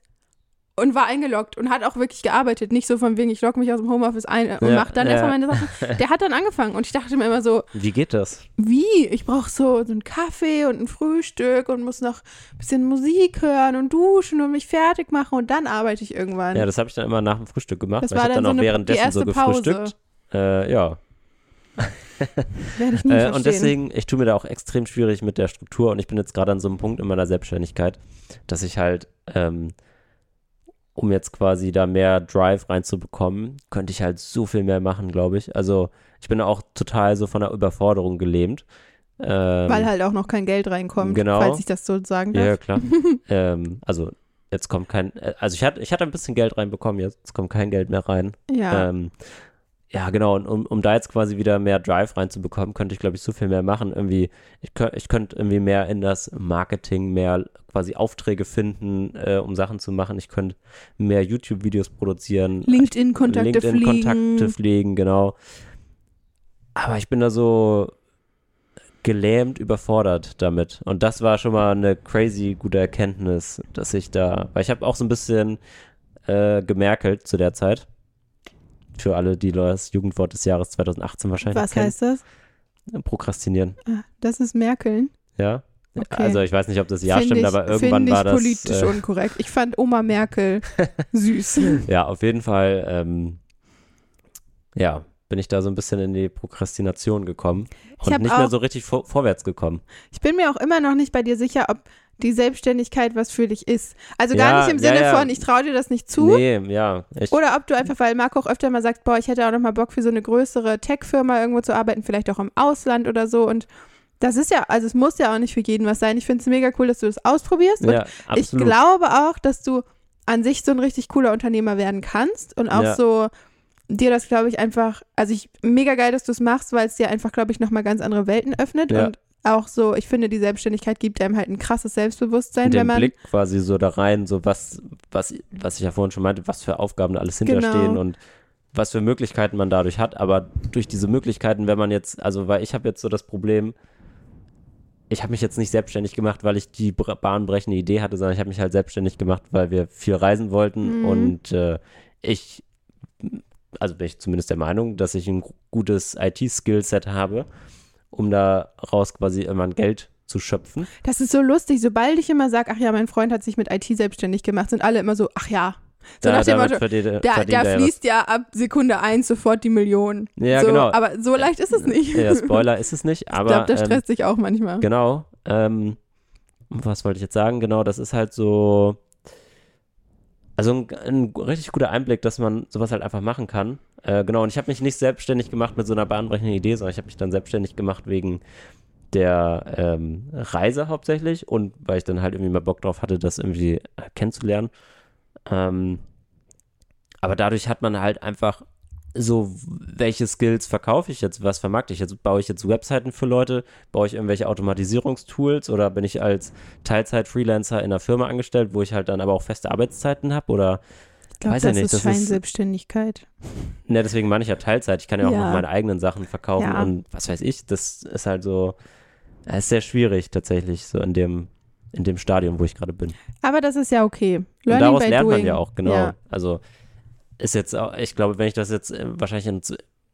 und war eingeloggt und hat auch wirklich gearbeitet. Nicht so von wegen, ich logge mich aus dem Homeoffice ein und Ja, mach dann ja. erstmal meine Sachen. Der hat dann angefangen und ich dachte mir immer so, Wie geht das? wie? Ich brauche so, so einen Kaffee und ein Frühstück und muss noch ein bisschen Musik hören und duschen und mich fertig machen und dann arbeite ich irgendwann. Ja, das habe ich dann immer nach dem Frühstück gemacht. Das weil ich war habe dann dann so auch währenddessen so gefrühstückt. Äh, ja, Werde ich nie Äh, und deswegen, ich tue mir da auch extrem schwierig mit der Struktur und ich bin jetzt gerade an so einem Punkt in meiner Selbstständigkeit, dass ich halt, ähm, um jetzt quasi da mehr Drive reinzubekommen, könnte ich halt so viel mehr machen, glaube ich. Also ich bin auch total so von der Überforderung gelähmt. Ähm, Weil halt auch noch kein Geld reinkommt, Genau. falls ich das so sagen darf. ja, klar. ähm, also jetzt kommt kein, äh, also ich hatte, ich hatte ein bisschen Geld reinbekommen, jetzt kommt kein Geld mehr rein. Ja. Ähm, ja, genau. Und um, um da jetzt quasi wieder mehr Drive reinzubekommen, könnte ich, glaube ich, so viel mehr machen. Irgendwie, ich, könnt, ich könnte irgendwie mehr in das Marketing, mehr quasi Aufträge finden, äh, um Sachen zu machen. Ich könnte mehr YouTube-Videos produzieren. LinkedIn-Kontakte fliegen. LinkedIn-Kontakte pflegen, genau. Aber ich bin da so gelähmt, überfordert damit. Und das war schon mal eine crazy gute Erkenntnis, dass ich da, weil ich habe auch so ein bisschen äh, gemerkelt zu der Zeit. Für alle, die das Jugendwort des Jahres 2018 wahrscheinlich Was kennen. heißt das? Prokrastinieren. Ah, Das ist Merkeln. Ja. Okay. Also ich weiß nicht, ob das Ja Find stimmt, ich, aber irgendwann war ich das. politisch äh, unkorrekt. Ich fand Oma Merkel süß. Ja, auf jeden Fall, ähm, ja, bin ich da so ein bisschen in die Prokrastination gekommen und nicht mehr so richtig vor, vorwärts gekommen. Ich bin mir auch immer noch nicht bei dir sicher, ob die Selbstständigkeit was für dich ist. Also gar Ja, nicht im ja, Sinne ja. von, ich traue dir das nicht zu. Nee, ja, ich, Oder ob du einfach, weil Marco auch öfter mal sagt, boah, ich hätte auch noch mal Bock für so eine größere Tech-Firma irgendwo zu arbeiten, vielleicht auch im Ausland oder so. Und das ist ja, also es muss ja auch nicht für jeden was sein. Ich finde es mega cool, dass du das ausprobierst. Und ja, ich glaube auch, dass du an sich so ein richtig cooler Unternehmer werden kannst und auch Ja. so dir das, glaube ich, einfach, also ich, mega geil, dass du es machst, weil es dir einfach, glaube ich, nochmal ganz andere Welten öffnet Ja. und auch so, ich finde, die Selbstständigkeit gibt einem halt ein krasses Selbstbewusstsein, den wenn man, Blick quasi so da rein, so was, was, was ich ja vorhin schon meinte, was für Aufgaben da alles Genau. hinterstehen und was für Möglichkeiten man dadurch hat. Aber durch diese Möglichkeiten, wenn man jetzt, also weil ich habe jetzt so das Problem, ich habe mich jetzt nicht selbstständig gemacht, weil ich die br- bahnbrechende Idee hatte, sondern ich habe mich halt selbstständig gemacht, weil wir viel reisen wollten Mhm. und äh, ich, also bin ich zumindest der Meinung, dass ich ein gu- gutes IT-Skillset habe, um daraus quasi irgendwann Geld zu schöpfen. das ist so lustig, sobald ich immer sage, ach ja, mein Freund hat sich mit IT selbstständig gemacht, sind alle immer so, ach ja. So nach dem Motto, verdient, er- Da, da fließt ja ab Sekunde eins sofort die Million. Ja, so, genau. Aber so leicht ist es nicht. Ja, Spoiler ist es nicht, aber ich glaube, der ähm, stresst sich auch manchmal. genau. Ähm, was wollte ich jetzt sagen? Genau, das ist halt so. Also ein, ein richtig guter Einblick, dass man sowas halt einfach machen kann. Äh, genau, und ich habe mich nicht selbstständig gemacht mit so einer bahnbrechenden Idee, sondern ich habe mich dann selbstständig gemacht wegen der ähm, Reise hauptsächlich und weil ich dann halt irgendwie mal Bock drauf hatte, das irgendwie äh, kennenzulernen. Ähm, aber dadurch hat man halt einfach so, welche Skills verkaufe ich jetzt, was vermarkte ich jetzt? Baue ich jetzt Webseiten für Leute? Baue ich irgendwelche Automatisierungstools oder bin ich als Teilzeit-Freelancer in einer Firma angestellt, wo ich halt dann aber auch feste Arbeitszeiten habe? Oder Ich glaube, Weiß das ja nicht, ist das ist- Scheinselbstständigkeit. Ne, deswegen meine ich ja Teilzeit. Ich kann ja auch Ja. noch meine eigenen Sachen verkaufen Ja. und was weiß ich. Das ist halt so, es ist sehr schwierig tatsächlich, so in dem, in dem Stadium, wo ich gerade bin. Aber das ist ja okay. Und Learning daraus by lernt doing. man ja auch, genau. Ja. Also ist jetzt auch, ich glaube, wenn ich das jetzt äh, wahrscheinlich in,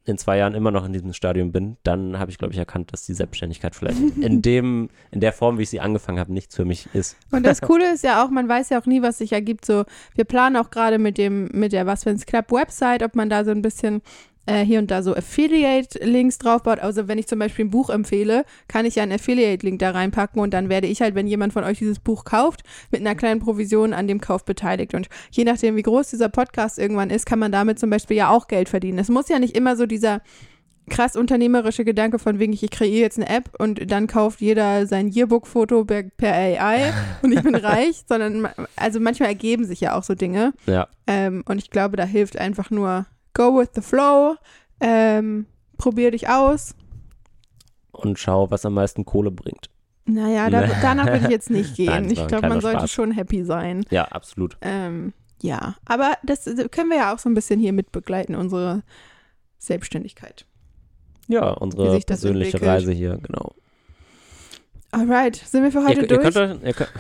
in zwei Jahren immer noch in diesem Stadium bin, dann habe ich, glaube ich, erkannt, dass die Selbstständigkeit vielleicht in dem, in der Form, wie ich sie angefangen habe, nichts für mich ist. Und das Coole ist ja auch, man weiß ja auch nie, was sich ergibt. So, wir planen auch gerade mit dem, mit der Was wenn's klappt Website, ob man da so ein bisschen äh, hier und da so Affiliate-Links draufbaut. Also wenn ich zum Beispiel ein Buch empfehle, kann ich ja einen Affiliate-Link da reinpacken und dann werde ich halt, wenn jemand von euch dieses Buch kauft, mit einer kleinen Provision an dem Kauf beteiligt. Und je nachdem, wie groß dieser Podcast irgendwann ist, kann man damit zum Beispiel ja auch Geld verdienen. Es muss ja nicht immer so dieser krass unternehmerische Gedanke von wegen, ich kreiere jetzt eine App und dann kauft jeder sein Yearbook-Foto per, per AI und ich bin reich, sondern also manchmal ergeben sich ja auch so Dinge. Ja, Ähm, und ich glaube, da hilft einfach nur go with the flow, ähm, probier dich aus. und schau, was am meisten Kohle bringt. Naja, da, danach würde ich jetzt nicht gehen. Nein, ich glaube, man sollte Spaß. schon happy sein. Ja, absolut. Ähm, ja, aber das äh, können wir ja auch so ein bisschen hier mitbegleiten, unsere Selbstständigkeit. Ja, unsere persönliche entwickelt. Reise hier, genau. Alright, sind wir für heute ihr, durch? Ihr könnt, ihr könnt,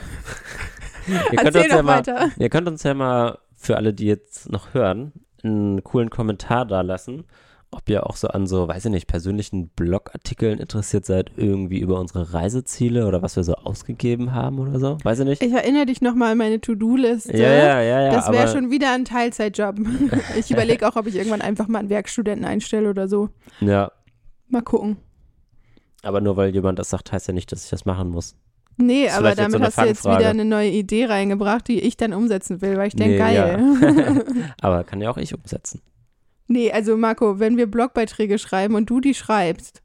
ihr könnt uns ja doch mal, weiter. Ihr könnt uns ja mal, für alle, die jetzt noch hören, einen coolen Kommentar da lassen, ob ihr auch so an so, weiß ich nicht, persönlichen Blogartikeln interessiert seid, irgendwie über unsere Reiseziele oder was wir so ausgegeben haben oder so. Weiß ich nicht. Ich erinnere dich nochmal an meine To-Do-Liste. ja, ja, ja, ja. das wäre schon wieder ein Teilzeitjob. Ich überlege auch, ob ich irgendwann einfach mal einen Werkstudenten einstelle oder so. Ja, Mal gucken. aber nur weil jemand das sagt, heißt ja nicht, dass ich das machen muss. Nee, Ist aber so damit eine hast du jetzt wieder eine neue Idee reingebracht, die ich dann umsetzen will, weil ich denke, Nee, geil. Aber kann ja auch ich umsetzen. nee, also Marco, wenn wir Blogbeiträge schreiben und du die schreibst,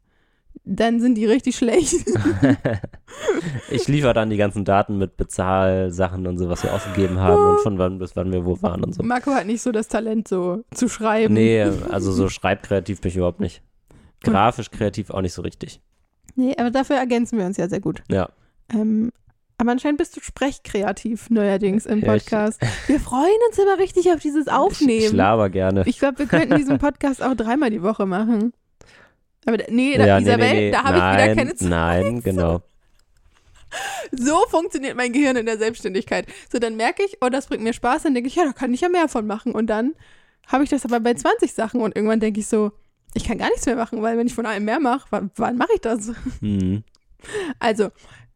dann sind die richtig schlecht. ich liefere dann die ganzen Daten mit Bezahlsachen und so, was wir ausgegeben haben und von wann bis wann wir wo waren und so. Marco hat nicht so das Talent, so zu schreiben. Nee, also so schreibkreativ bin ich überhaupt nicht. Grafisch kreativ auch nicht so richtig. Nee, aber dafür ergänzen wir uns ja sehr gut. Ja. Ähm, aber anscheinend bist du sprechkreativ neuerdings im Podcast. wir freuen uns immer richtig auf dieses Ich, ich Aufnehmen. laber gerne. Ich glaube, wir könnten diesen Podcast auch dreimal die Woche machen. Aber nee, da, Ja, Isabel, nee, nee. da habe ich wieder keine Zeit. Nein, genau. So funktioniert mein Gehirn in der Selbstständigkeit. So, dann merke ich, oh, das bringt mir Spaß, dann denke ich, ja, da kann ich ja mehr von machen. Und dann habe ich das aber bei 20 Sachen und irgendwann denke ich so, ich kann gar nichts mehr machen, weil wenn ich von einem mehr mache, wann, wann mache ich das? Hm. Also,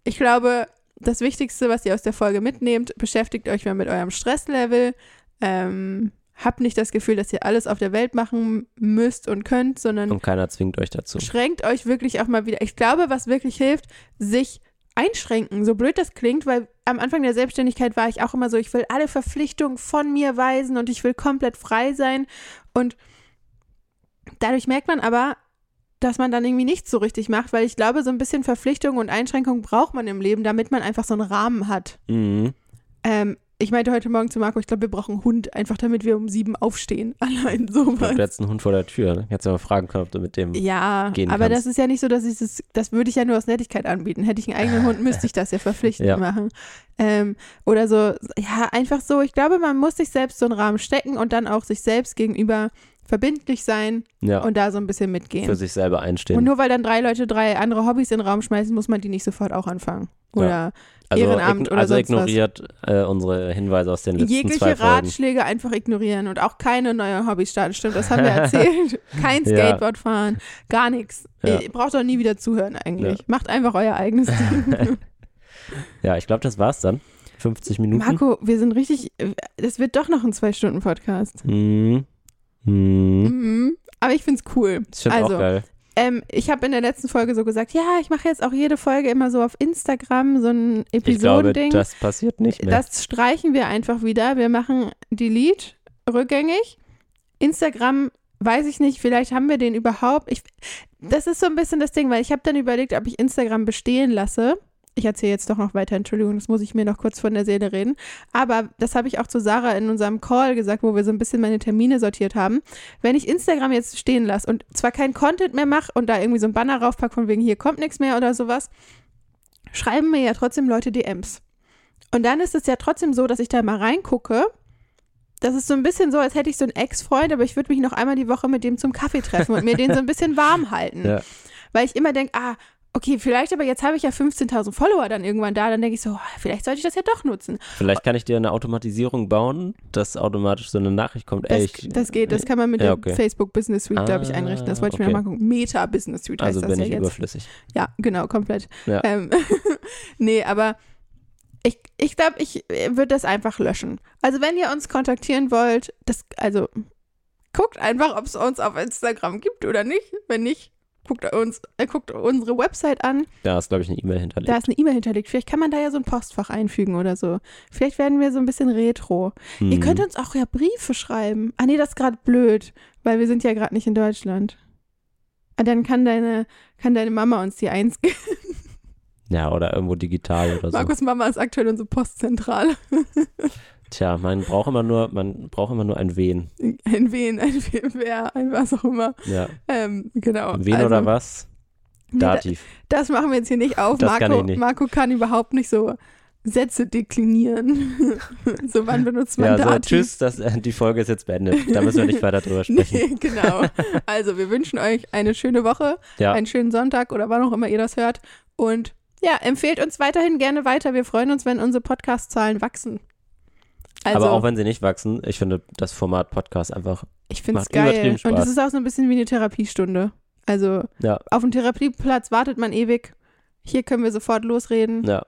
ich glaube, das Wichtigste, was ihr aus der Folge mitnehmt, beschäftigt euch mal mit eurem Stresslevel. Ähm, habt nicht das Gefühl, dass ihr alles auf der Welt machen müsst und könnt, sondern Und keiner zwingt euch dazu. schränkt euch wirklich auch mal wieder. Ich glaube, was wirklich hilft, sich einschränken, so blöd das klingt, weil am Anfang der Selbstständigkeit war ich auch immer so, ich will alle Verpflichtungen von mir weisen und ich will komplett frei sein. Und dadurch merkt man aber, dass man dann irgendwie nichts so richtig macht, weil ich glaube, so ein bisschen Verpflichtung und Einschränkung braucht man im Leben, damit man einfach so einen Rahmen hat. Mhm. Ähm, ich meinte heute Morgen zu Marco, ich glaube, wir brauchen einen Hund, einfach damit wir um sieben aufstehen. Allein sowas. du hättest einen Hund vor der Tür. Hättest ja mal fragen können, ob du mit dem. Ja, gehen aber kannst. das ist ja nicht so, dass ich das, das würde ich ja nur aus Nettigkeit anbieten. Hätte ich einen eigenen Hund, müsste ich das ja verpflichtend Ja. machen. Ähm, oder so, ja, einfach so. Ich glaube, man muss sich selbst so einen Rahmen stecken und dann auch sich selbst gegenüber verbindlich sein Ja, und da so ein bisschen für mitgehen. sich selber einstehen. Und nur weil dann drei Leute drei andere Hobbys in den Raum schmeißen, muss man die nicht sofort auch anfangen. Oder also Ehrenamt oder also ignoriert äh, unsere Hinweise aus den letzten zwei jegliche Folgen. Ratschläge einfach ignorieren und auch keine neue Hobbys starten. Stimmt, das haben wir erzählt. Kein Ja. Skateboard fahren, gar nichts. Ja. Ihr braucht doch nie wieder zuhören eigentlich. Ja. Macht einfach euer eigenes Ding. Ja, ich glaube, das war's dann. 50 Minuten. Marco, wir sind richtig, das wird doch noch ein Zwei-Stunden-Podcast. Mhm. Mhm. Mhm. Aber ich find's cool. Ich finde Also, auch geil. Ähm, ich habe in der letzten Folge so gesagt, ja, ich mache jetzt auch jede Folge immer so auf Instagram so ein Episodending. das passiert nicht mehr. Das streichen wir einfach wieder. Wir machen Delete rückgängig. Instagram weiß ich nicht, vielleicht haben wir den überhaupt. Ich, das ist so ein bisschen das Ding, weil ich habe dann überlegt, ob ich Instagram bestehen lasse. Ich erzähle jetzt doch noch weiter, Entschuldigung, das muss ich mir noch kurz von der Seele reden. Aber das habe ich auch zu Sarah in unserem Call gesagt, wo wir so ein bisschen meine Termine sortiert haben. Wenn ich Instagram jetzt stehen lasse und zwar kein Content mehr mache und da irgendwie so ein Banner raufpacke von wegen hier kommt nichts mehr oder sowas, schreiben mir ja trotzdem Leute DMs. Und dann ist es ja trotzdem so, dass ich da mal reingucke. Das ist so ein bisschen so, als hätte ich so einen Ex-Freund, aber ich würde mich noch einmal die Woche mit dem zum Kaffee treffen und mir den so ein bisschen warm halten. Ja. Weil ich immer denke, ah, okay, vielleicht, aber jetzt habe ich ja 15.000 Follower dann irgendwann da. Dann denke ich so, ah, vielleicht sollte ich das ja doch nutzen. Vielleicht kann ich dir eine Automatisierung bauen, dass automatisch so eine Nachricht kommt. Ey, Das, ich, das geht, das kann man mit Ja, der okay. Facebook Business Suite, glaube ich, Ah, einrichten. Das wollte ich mir okay. mal gucken. Meta Business Suite heißt also das bin ja ich jetzt. überflüssig. Ja, genau, komplett. Ja. Ähm, nee, aber ich, ich glaube, ich würde das einfach löschen. Also wenn ihr uns kontaktieren wollt, das, also guckt einfach, ob es uns auf Instagram gibt oder nicht. Wenn nicht, guckt uns, äh, guckt unsere Website an. Da ist, glaube ich, eine E-Mail hinterlegt. Da ist eine E-Mail hinterlegt. Vielleicht kann man da ja so ein Postfach einfügen oder so. Vielleicht werden wir so ein bisschen retro. Ihr Hm. könnt uns auch ja Briefe schreiben. Ah nee, das ist gerade blöd, weil wir sind ja gerade nicht in Deutschland. Ah, Dann kann deine, kann deine Mama uns die eins geben. Ja, oder irgendwo digital oder so. Markus Mama ist aktuell unsere Postzentrale. Tja, man braucht immer nur, man braucht immer nur ein Wen. Ein Wen, ein Wer, ein was auch immer. Ja. Ähm, genau. Wen also, oder was? nee, da- Dativ. Das machen wir jetzt hier nicht auf. Das Marco, kann ich nicht. Marco kann überhaupt nicht so Sätze deklinieren. so wann benutzt man Ja, so, Dativ? tschüss, das, äh, die Folge ist jetzt beendet. Da müssen wir nicht weiter drüber sprechen. Nee, genau. Also, wir wünschen euch eine schöne Woche, Ja, einen schönen Sonntag oder wann auch immer ihr das hört. Und ja, empfehlt uns weiterhin gerne weiter. Wir freuen uns, wenn unsere Podcast-Zahlen wachsen. Also, aber auch wenn sie nicht wachsen, ich finde das Format Podcast einfach, ich finde es geil. Und es ist auch so ein bisschen wie eine Therapiestunde. Also, ja, auf dem Therapieplatz wartet man ewig. Hier können wir sofort losreden. ja.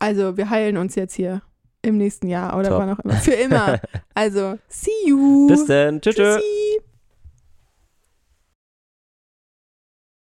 Also, wir heilen uns jetzt hier im nächsten Jahr oder Top. wann auch immer. Für immer. Also, see you. Bis dann. Tschüss. tschüss. Tschüssi.